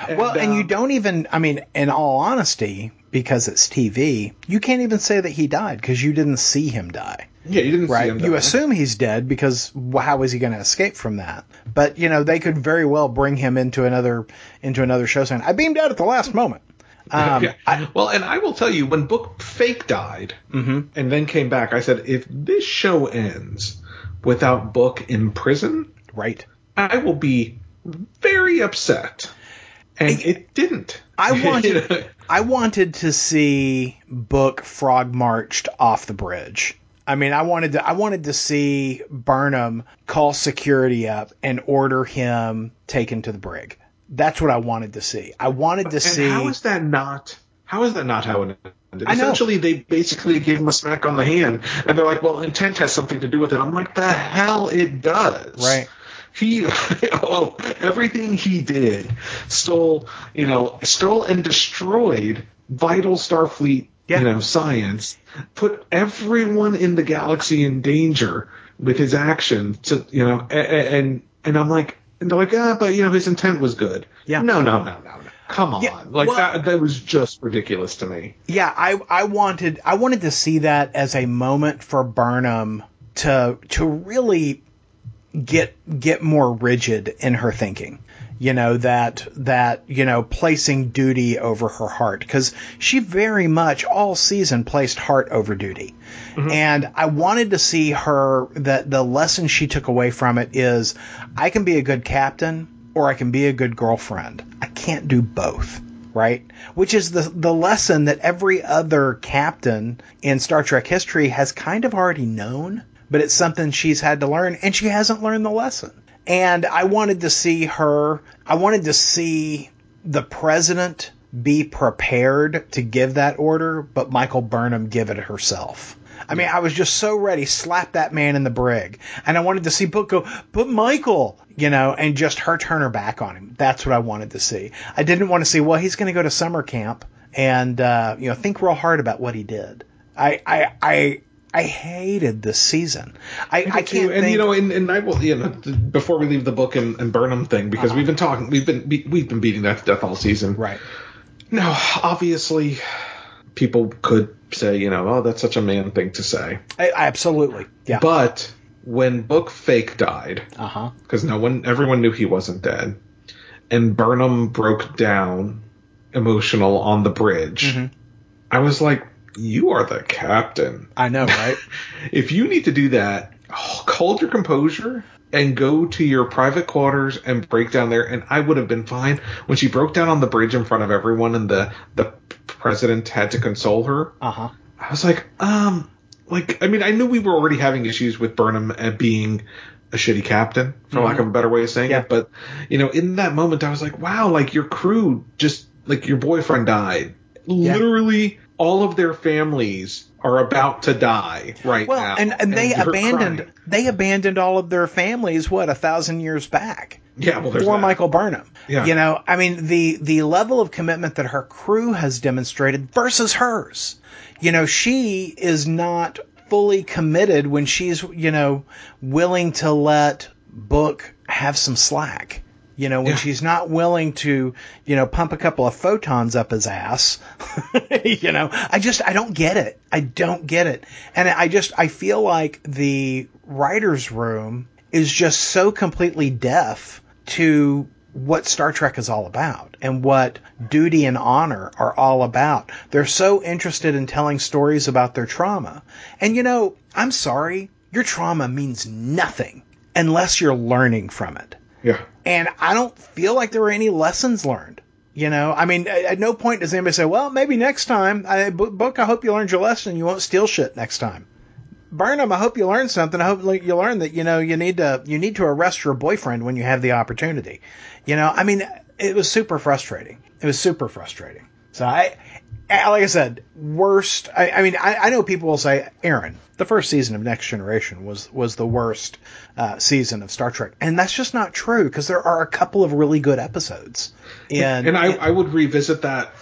Well, and you um, don't even, I mean, in all honesty, because it's TV, you can't even say that he died because you didn't see him die. Yeah, you didn't see Right. him. You assume he's dead because how is he going to escape from that? But you know they could very well bring him into another into another show saying I beamed out at the last moment. <laughs> Um, yeah. well, and I will tell you, when Book Fake died Mhm. and then came back, I said, if this show ends without Book in prison, Right. I will be very upset. And it didn't. I <laughs> wanted? I wanted to see Book frog marched off the bridge. I mean, I wanted to I wanted to see Burnham call security up and order him taken to the brig. That's what I wanted to see. I wanted to And see. how is that not? How is that not how it ended? Essentially, they basically gave him a smack on the hand, and they're like, "Well, intent has something to do with it." I'm like, "The hell it does!" Right. He, <laughs> oh, everything he did, stole, you know, stole and destroyed vital Starfleet, Yeah. you know, science. Put everyone in the galaxy in danger with his action. To, you know, and and I'm like, and they're like, ah, but you know, his intent was good. Yeah. No, no, no, no, no. Come on. Yeah, like well- that. That was just ridiculous to me. Yeah, I I wanted I wanted to see that as a moment for Burnham to to really get get more rigid in her thinking. You know that that you know placing duty over her heart because she very much all season placed heart over duty, mm-hmm. and I wanted to see her that the lesson she took away from it is I can be a good captain or I can be a good girlfriend. I can't do both right? Which is the the lesson that every other captain in Star Trek history has kind of already known, but it's something she's had to learn and she hasn't learned the lesson. And I wanted to see her I wanted to see the president be prepared to give that order, but Michael Burnham give it herself. I mean, I was just so ready, slap that man in the brig. And I wanted to see Book go, but Michael, you know, and just her turn her back on him. That's what I wanted to see. I didn't want to see, well, he's going to go to summer camp and, uh, you know, think real hard about what he did. I, I, I, I hated this season. I, I, can't and think. you know, and, and I will, you know, before we leave the book and, and Burnham thing, because we've been talking, we've been be, we've been beating that to death all season. right. Now, obviously, people could say, you know, oh, that's such a man thing to say. I, absolutely. Yeah. But when Book Fake died, Uh huh. because no one, everyone knew he wasn't dead, and Burnham broke down emotional on the bridge, Mhm. I was like, you are the captain. I know, right? <laughs> if you need to do that, hold your composure and go to your private quarters and break down there and I would have been fine. When she broke down on the bridge in front of everyone and the the president had to console her. Uh-huh. I was like, um like I mean I knew we were already having issues with Burnham and being a shitty captain, for lack of a better way of saying Yeah. it. But you know, in that moment I was like, wow, like your crew just like your boyfriend died. Literally all of their families are about to die right Well, now. and, and they abandoned crying. they abandoned all of their families what a thousand years back. Yeah, well. Michael Burnham. Yeah. You know, I mean the the level of commitment that her crew has demonstrated versus hers. You know, she is not fully committed when she's, you know, willing to let Book have some slack. You know, when Yeah. she's not willing to, you know, pump a couple of photons up his ass. <laughs> you know, I just I don't get it. I don't get it. And I just I feel like the writers room is just so completely deaf to what Star Trek is all about and what duty and honor are all about. They're so interested in telling stories about their trauma. And you know, I'm sorry, your trauma means nothing unless you're learning from it. Yeah. And I don't feel like there were any lessons learned. You know, I mean, at no point does anybody say, "Well, maybe next time, I, book. I hope you learned your lesson. You won't steal shit next time." Burnham, I hope you learned something. I hope you learned that you know you need to you need to arrest your boyfriend when you have the opportunity. You know, I mean, it was super frustrating. It was super frustrating. So I- like I said, worst. I, I mean, I, I know people will say, Aaron, the first season of Next Generation was was the worst uh, season of Star Trek, and that's just not true because there are a couple of really good episodes. And, And I, I would revisit that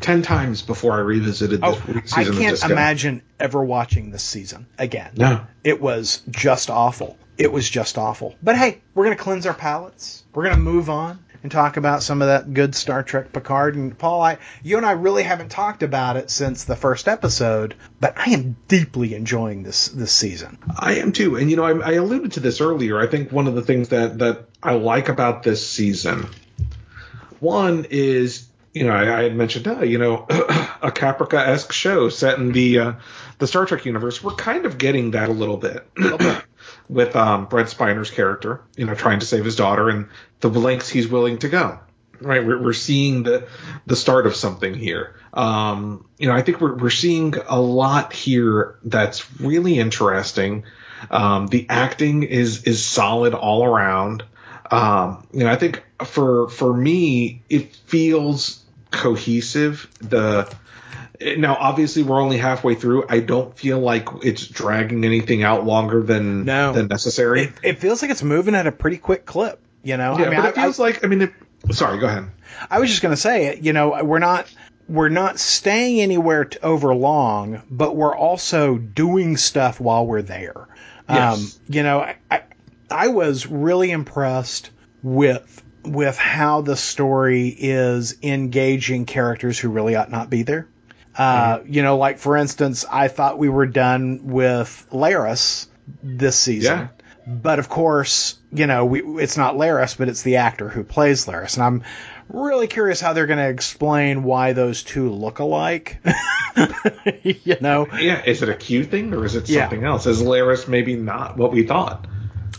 ten times before I revisited this Oh, season I can't imagine ever watching this season again. No. It was just awful. It was just awful. But hey, we're going to cleanse our palates. We're going to move on and talk about some of that good Star Trek Picard. And Paul, I, you and I really haven't talked about it since the first episode, but I am deeply enjoying this this season. I am too. And you know, I, I alluded to this earlier. I think one of the things that that I like about this season, one is you know I, I had mentioned uh, you know <clears throat> a Caprica esque show set in the uh, the Star Trek universe. We're kind of getting that a little bit. With um, Brent Spiner's character, you know, trying to save his daughter and the lengths he's willing to go. Right, we're, we're seeing the the start of something here. Um, you know, I think we're we're seeing a lot here that's really interesting. Um, the acting is is solid all around. Um, you know, I think for for me, it feels cohesive. The now, obviously, we're only halfway through. I don't feel like it's dragging anything out longer than No. than necessary. It, it feels like it's moving at a pretty quick clip. You know, yeah, I mean, but it I- I- feels like I mean, it, sorry, go ahead. I was just going to say, you know, we're not we're not staying anywhere t over long, but we're also doing stuff while we're there. Um, Yes. you know, I, I I was really impressed with with how the story is engaging characters who really ought not be there. Uh, You know, like for instance, I thought we were done with Laris this season. Yeah. But of course, you know, we, it's not Laris, but it's the actor who plays Laris. And I'm really curious how they're going to explain why those two look alike. <laughs> you know, Yeah, is it a Q thing or is it Yeah. something else? Is Laris maybe not what we thought?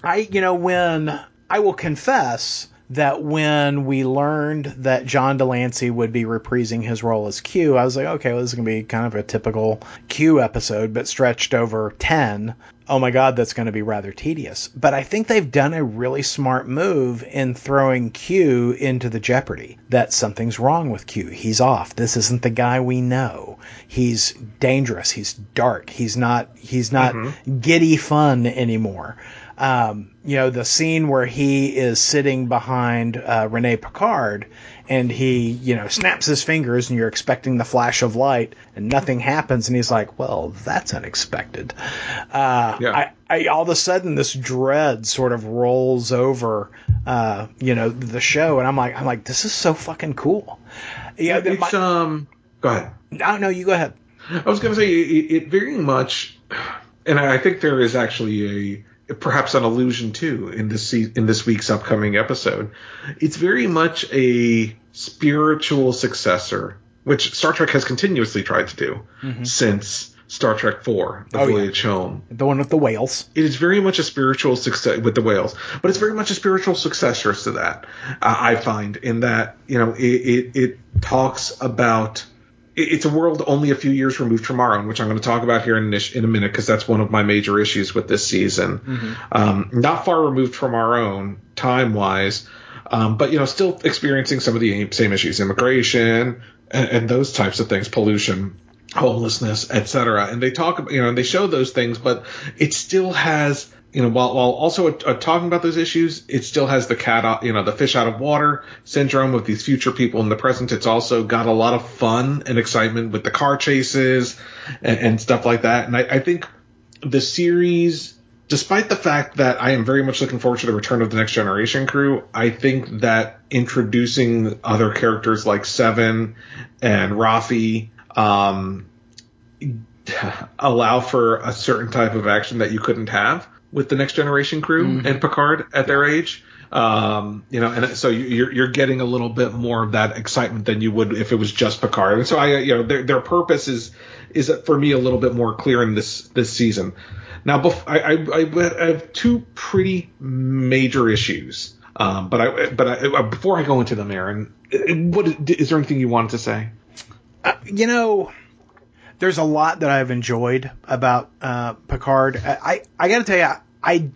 I, you know, when I will confess that when we learned that John de Lancie would be reprising his role as Q, I was like, okay, well, this is going to be kind of a typical Q episode, but stretched over 10. Oh my God, that's going to be rather tedious. But I think they've done a really smart move in throwing Q into the jeopardy that something's wrong with Q. He's off. This isn't the guy we know. He's dangerous. He's dark. He's not. He's not mm-hmm. giddy fun anymore. Um, you know, the scene where he is sitting behind uh, Renée Picard and he, you know, snaps his fingers and you're expecting the flash of light and nothing happens and he's like, well, that's unexpected. Uh, Yeah. I, I, all of a sudden this dread sort of rolls over, uh, you know, the show and I'm like, I'm like, this is so fucking cool. Yeah. It's my- um. Go ahead. no, no, you go ahead. I was going to say it, it very much, and I think there is actually a perhaps an allusion too in this se- in this week's upcoming episode. It's very much a spiritual successor, which Star Trek has continuously tried to do since Star Trek Four: The Oh, yeah. Voyage Home. The one with the whales. It is very much a spiritual success with the whales, but it's very much a spiritual successor to that. Uh, I find in that you know it it, it talks about. It- It's a world only a few years removed from our own, which I'm going to talk about here in, in a minute because that's one of my major issues with this season. Um, not far removed from our own time wise, um, but you know still experiencing some of the same issues: immigration and, and those types of things, pollution, homelessness, etc. And they talk about, you know, and they show those things, but it still has, you know, while, while also uh, talking about those issues, it still has the cat, you know, the fish out of water syndrome of these future people in the present. It's also got a lot of fun and excitement with the car chases and, and stuff like that. And I, I think the series, despite the fact that I am very much looking forward to the return of the Next Generation crew, I think that introducing other characters like Seven and Rafi um, <laughs> allow for a certain type of action that you couldn't have with the Next Generation crew and Picard at their age. Um, you know, and so you- you're you're getting a little bit more of that excitement than you would if it was just Picard. And so I, you know, their their purpose is is for me a little bit more clear in this this season. Now, bef- I, I, I have two pretty major issues. Um, but I, but I, uh, before I go into them, Aaron, uh, what is, is there anything you wanted to say? you know, there's a lot that I've enjoyed about uh, Picard. I I, I got to tell you, I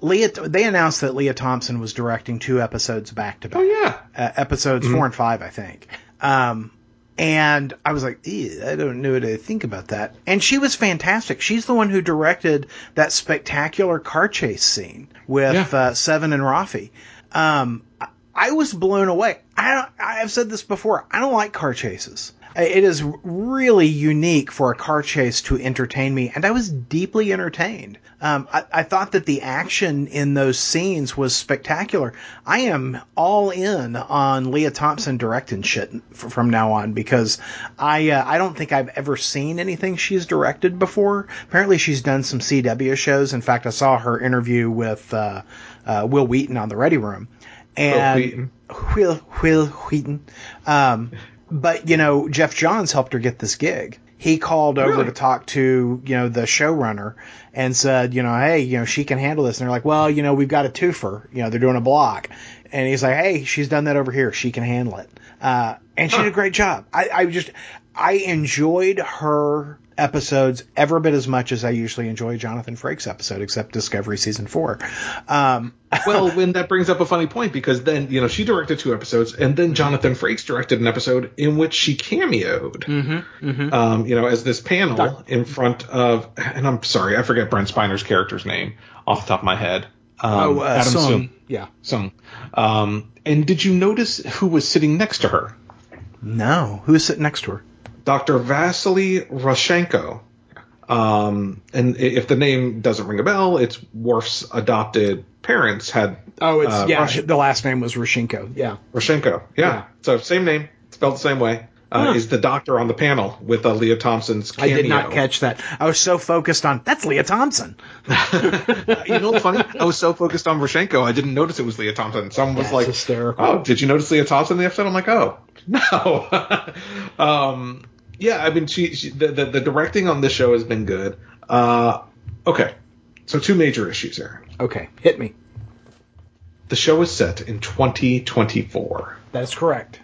Leah they announced that Lea Thompson was directing two episodes back to back. Oh yeah, uh, episodes four and five, I think. Um, and I was like, "Ew, I don't know what to think about that. And she was fantastic. She's the one who directed that spectacular car chase scene with Yeah. uh, Seven and Rafi. Um, I- I was blown away. I don't, I've said this before. I don't like car chases. It is really unique for a car chase to entertain me, and I was deeply entertained. Um, I, I thought that the action in those scenes was spectacular. I am all in on Lea Thompson directing shit from now on because I uh, I don't think I've ever seen anything she's directed before. Apparently, she's done some CW shows. In fact, I saw her interview with uh, uh, Wil Wheaton on the Ready Room, and Wheaton. Will Wil Wheaton. Um, but you know, Geoff Johns helped her get this gig. He called over Really? to talk to you know the showrunner and said, you know, hey, you know, she can handle this. And they're like, well, you know, we've got a twofer. You know, they're doing a block. And he's like, hey, she's done that over here. She can handle it. Uh, and she did a great job. I, I just, I enjoyed her episodes every bit as much as I usually enjoy Jonathan Frakes episode, except Discovery season four. Um, <laughs> well, when that brings up a funny point because then you know she directed two episodes, and then Jonathan Frakes directed an episode in which she cameoed. Um, you know, as this panel Doc- in front of, and I'm sorry, I forget Brent Spiner's character's name off the top of my head. Um, oh, uh, Adam Soong. Soong. Yeah. Soong. Um, and did you notice who was sitting next to her? No. Who's sitting next to her? Dr. Vasily Rozhenko. Um, and if the name doesn't ring a bell, it's Worf's adopted parents had Oh, it's Uh, yeah. Rush- The last name was Rozhenko. Yeah. Rozhenko. Yeah. Yeah. So same name, spelled the same way. Uh, Huh. Is the doctor on the panel with uh, Lea Thompson's I did not catch that. I was so focused on that's Lea Thompson. <laughs> you know what's funny? I was so focused on Rozhenko, I didn't notice it was Lea Thompson. Someone was That's like, hysterical. "Oh, did you notice Lea Thompson in the episode?" I'm like, "Oh, <laughs> no." <laughs> um, yeah, I mean, she, she the, the the directing on this show has been good. Uh, okay, so two major issues here. Okay, hit me. The show is set in 2024. That's correct.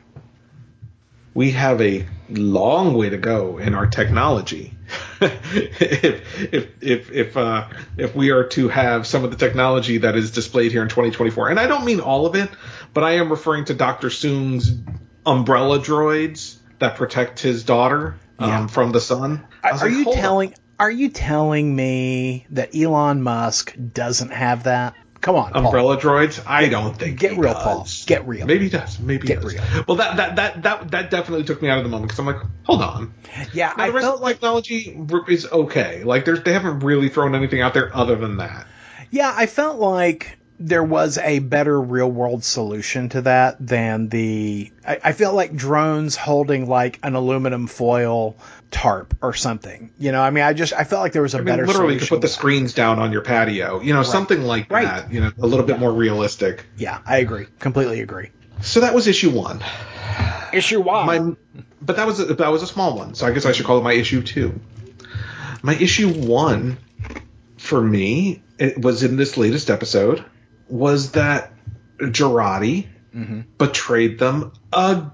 we have a long way to go in our technology. <laughs> if if if if uh, if we are to have some of the technology that is displayed here in 2024, and I don't mean all of it, but I am referring to Doctor Soong's umbrella droids that protect his daughter um, Yeah. from the sun. Are like, you telling? Are you telling me that Elon Musk doesn't have that? Come on, Paul. umbrella droids? I don't think. Get real, does. Paul. Get real. Maybe he does. Maybe Get he does. real. Well, that, that that that that definitely took me out of the moment because I'm like, hold on. Yeah, Now, I the rest felt of the like technology is okay. Like there's they haven't really thrown anything out there other than that. Yeah, I felt like there was a better real world solution to that than the. I, I felt like drones holding like an aluminum foil tarp or something. You know, I mean, I just I felt like there was a I mean, better literally to solution. put the to that. screens down on your patio, you know, something like Right. that. You know, a little bit more realistic. Yeah, I agree. Completely agree. So that was issue one. Issue one. My, but that was a, that was a small one, so I guess I should call it my issue two. my issue one for me it was in this latest episode was that Jurati Mm-hmm. betrayed them again.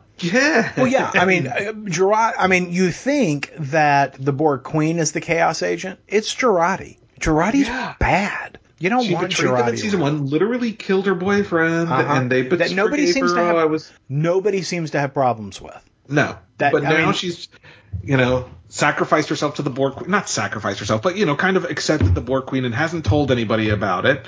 Well, yeah, I mean, <laughs> uh, Gerard. I mean, you think that the Borg Queen is the Chaos Agent? It's Jurati. Jurati's Yeah. bad. You don't she want betrayed them in season around. one. Literally killed her boyfriend, Uh-huh. and they but That nobody seems her. to have- I was Nobody seems to have problems with. no, That- but I now mean- she's you know sacrificed herself to the Borg. Queen. Not sacrificed herself, but you know, kind of accepted the Borg Queen and hasn't told anybody about it.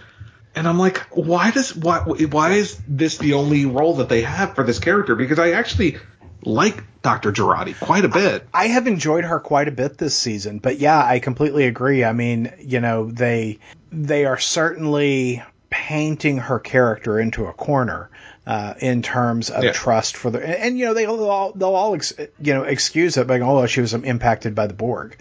And I'm like, why does why why is this the only role that they have for this character? Because I actually like Dr. Jurati quite a bit. I have enjoyed her quite a bit this season, but yeah, I completely agree. I mean, you know, they they are certainly painting her character into a corner uh, in terms of Yeah. trust for the and, and, you know they will all they'll all ex, you know excuse it by going, oh she was impacted by the Borg,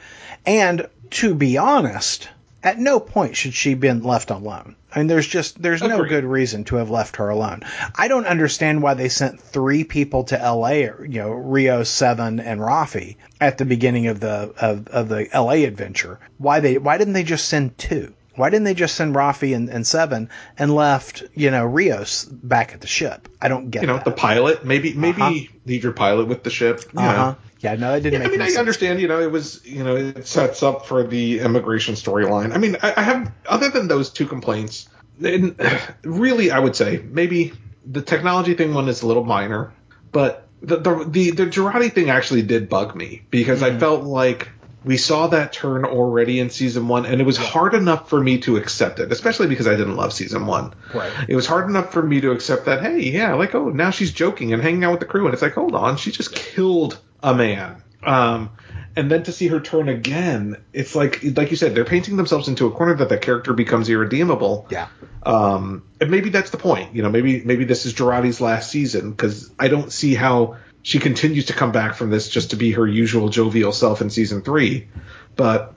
and to be honest, at no point should she been left alone. I mean, there's just there's no good reason to have left her alone. I don't understand why they sent three people to L.A. You know, Rio, Seven, and Rafi at the beginning of the of, of the L.A. adventure. Why they why didn't they just send two? Why didn't they just send Rafi and, and Seven and left you know Rios back at the ship? I don't get You know, that. the pilot maybe maybe Uh-huh. leave your pilot with the ship. You uh-huh. Yeah, no, it didn't Yeah, make I mean, any I sense. understand. You know, it was you know it sets up for the immigration storyline. I mean, I, I have other than those two complaints, and <sighs> really, I would say maybe the technology thing one is a little minor, but the the the, the Jurati thing actually did bug me because I felt like we saw that turn already in season one, and it was hard enough for me to accept it, especially because I didn't love season one. Right. It was hard enough for me to accept that, hey, yeah, like, oh, now she's joking and hanging out with the crew, and it's like, hold on, she just killed a man. Um, and then to see her turn again, it's like, like you said, they're painting themselves into a corner that that character becomes irredeemable. Yeah. Um, and maybe that's the point. You know, maybe maybe this is Jurati's last season because I don't see how she continues to come back from this just to be her usual jovial self in season three. But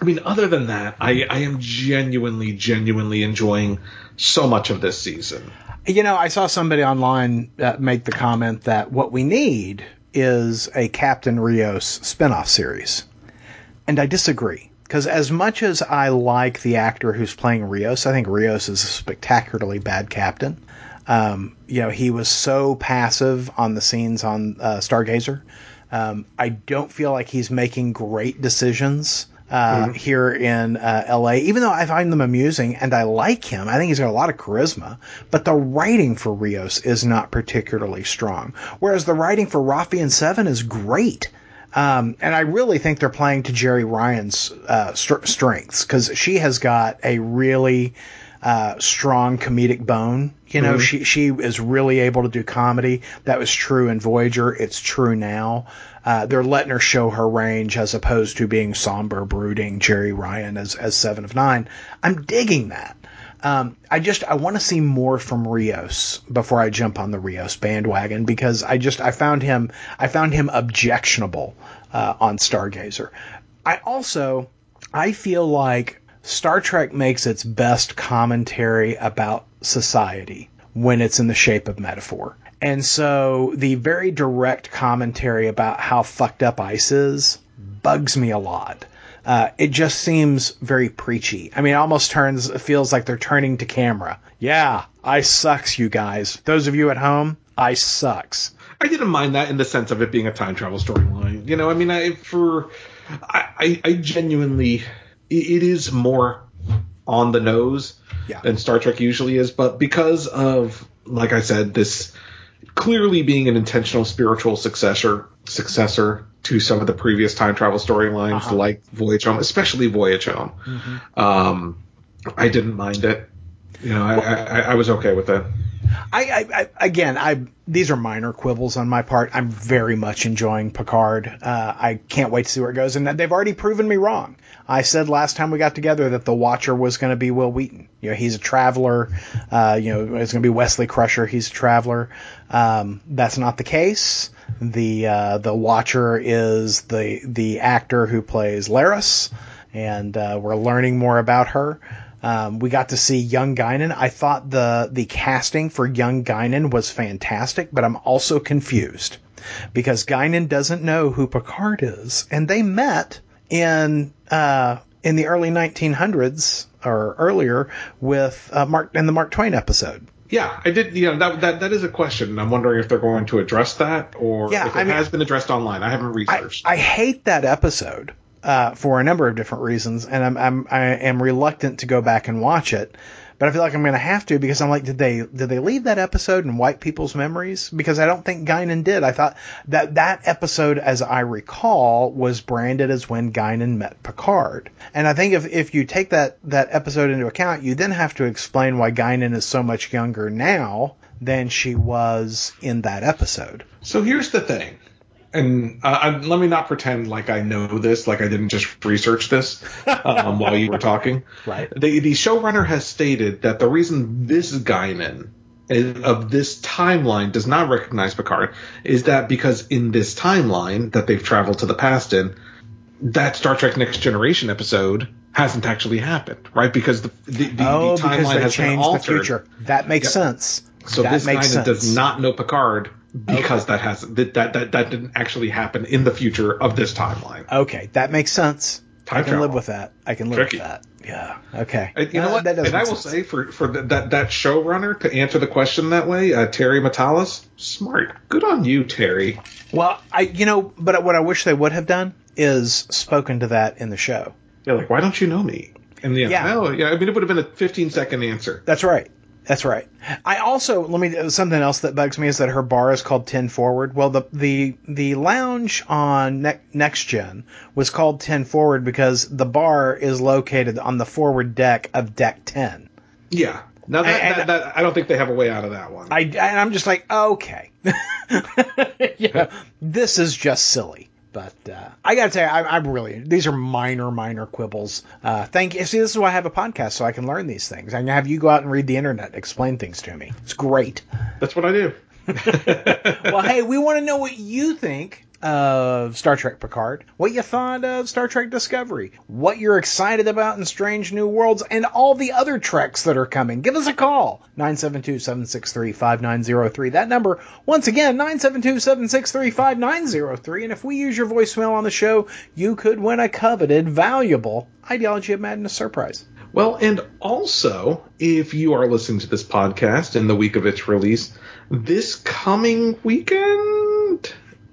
I mean, other than that, I, I am genuinely, genuinely enjoying so much of this season. You know, I saw somebody online uh, make the comment that what we need is a Captain Rios spinoff series. And I disagree. Because as much as I like the actor who's playing Rios, I think Rios is a spectacularly bad captain. Um, you know, he was so passive on the scenes on uh, Stargazer. Um, I don't feel like he's making great decisions uh, here in uh, LA, even though I find them amusing and I like him. I think he's got a lot of charisma, but the writing for Rios is not particularly strong. Whereas the writing for Rafi and Seven is great. Um, and I really think they're playing to Jeri Ryan's uh, str- strengths because she has got a really uh, strong comedic bone. You know, she she is really able to do comedy. That was true in Voyager. It's true now. Uh, they're letting her show her range as opposed to being somber, brooding Jeri Ryan as as Seven of Nine. I'm digging that. Um, I just I want to see more from Rios before I jump on the Rios bandwagon because I just I found him I found him objectionable uh, on Stargazer. I also I feel like Star Trek makes its best commentary about society when it's in the shape of metaphor. And so the very direct commentary about how fucked up ice is bugs me a lot. Uh, it just seems very preachy. I mean, it almost turns, it feels like they're turning to camera. Yeah, ice sucks, you guys. Those of you at home, ice sucks. I didn't mind that in the sense of it being a time travel storyline. You know, I mean, I for I, I, I genuinely it- is more on the nose Yeah. than Star Trek usually is, but because of like I said, this clearly being an intentional spiritual successor successor to some of the previous time travel storylines, Uh-huh. like Voyage Home, especially Voyage Home. Um, I didn't mind it. You know, I, I, I was okay with it. I, I, I again, I these are minor quibbles on my part. I'm very much enjoying Picard. Uh, I can't wait to see where it goes, and they've already proven me wrong. I said last time we got together that the Watcher was going to be Wil Wheaton. You know, he's a traveler. Uh, you know, it's going to be Wesley Crusher. He's a traveler. Um, that's not the case. The uh, the Watcher is the the actor who plays Laris, and uh, we're learning more about her. Um, we got to see young Guinan. I thought the the casting for young Guinan was fantastic, but I'm also confused because Guinan doesn't know who Picard is, and they met in uh, in the early 1900s or earlier with uh, Mark in the Mark Twain episode. Yeah, I did. You know, that that, that is a question. and I'm wondering if they're going to address that or Yeah, if it I mean- has been addressed online. I haven't I, researched. I hate that episode uh, for a number of different reasons, and I'm, I'm I am reluctant to go back and watch it. But I feel like I'm going to have to because I'm like, did they did they leave that episode and wipe people's memories? Because I don't think Guinan did. I thought that that episode, as I recall, was branded as when Guinan met Picard. And I think if if you take that that episode into account, you then have to explain why Guinan is so much younger now than she was in that episode. So here's the thing, and uh, let me not pretend like I know this, like I didn't just research this um, <laughs> while you were talking. Right. The, the showrunner has stated that the reason this Guinan is- of this timeline does not recognize Picard is that because in this timeline that they've traveled to the past in, that Star Trek Next Generation episode hasn't actually happened, right? Because the the, the, Oh, the because timeline they has been changed the future. That makes Yep. sense. So that this makes Guinan sense. does not know Picard because that has that, that that that didn't actually happen in the future of this timeline. Okay, that makes sense. Time I can travel. live with that. I can live Tricky. with that. Yeah. Okay. And you know Uh, what? That And I will sense. say for for the, that that showrunner to answer the question that way, uh, Terry Matalas, smart. Good on you, Terry. Well, I you know, but what I wish they would have done is spoken to that in the show. Yeah, like why don't you know me? And yeah, Yeah. no, yeah. I mean, it would have been a 15 second answer. That's right. That's right. I also let me something else that bugs me is that her bar is called Ten Forward. Well, the the the lounge on ne- Next Gen was called Ten Forward because the bar is located on the forward deck of Deck Ten. Yeah. Now that, And- that, that I don't think they have a way out of that one. I and I'm just like, okay, <laughs> yeah, <laughs> this is just silly. But uh, I gotta tell you, I, I'm really these are minor, minor quibbles. Uh, thank you. See, this is why I have a podcast so I can learn these things. I can have you go out and read the internet, explain things to me. It's great. That's what I do. <laughs> well, hey, we want to know what you think of Star Trek Picard, what you thought of Star Trek Discovery, what you're excited about in Strange New Worlds, and all the other Treks that are coming. Give us a call, 972-763-5903. That number, once again, 972-763-5903. And if we use your voicemail on the show, you could win a coveted, valuable Ideology of Madness surprise. Well, and also, if you are listening to this podcast in the week of its release, this coming weekend,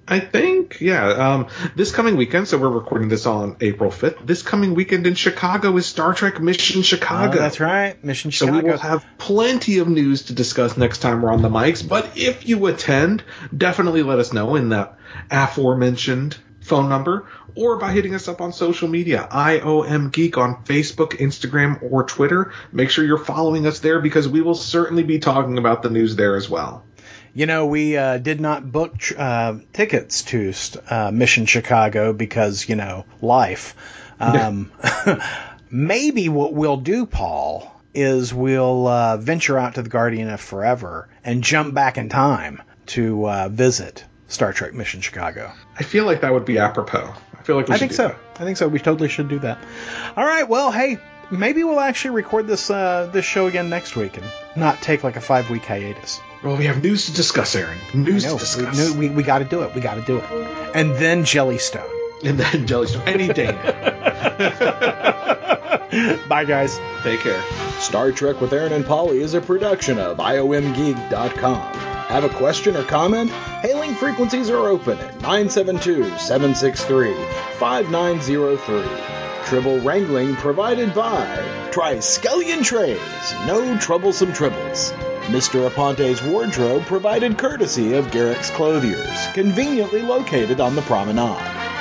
I think, yeah, um, this coming weekend, so we're recording this on April 5th, this coming weekend in Chicago is Star Trek Mission Chicago. Oh, that's right. Mission Chicago. So we will have plenty of news to discuss next time we're on the mics. But if you attend, definitely let us know in the aforementioned phone number or by hitting us up on social media. IOM Geek on Facebook, Instagram, or Twitter. Make sure you're following us there because we will certainly be talking about the news there as well. You know, we uh, did not book uh, tickets to uh, Mission Chicago because, you know, life. Um, <laughs> maybe what we'll do, Paul, is we'll uh, venture out to the Guardian of Forever and jump back in time to uh, visit Star Trek Mission Chicago. I feel like that would be apropos. I feel like we I think so. that. I think so. We totally should do that. All right. Well, hey, maybe we'll actually record this uh, this show again next week and not take like a five week hiatus. Well, we have news to discuss, Aaron. News No, to we, discuss. no, we, we got to do it. We got to do it. And then Jellystone. and then Jellystone. Any day now. <laughs> Bye, guys. Take care. Star Trek with Aaron and Polly is a production of IOMgeek.com. Have a question or comment? Hailing frequencies are open at 972-763-5903. Tribble wrangling provided by Triskelion Trays, no troublesome tribbles. Mr. Aponte's wardrobe provided courtesy of Garak's Clothiers, conveniently located on the promenade.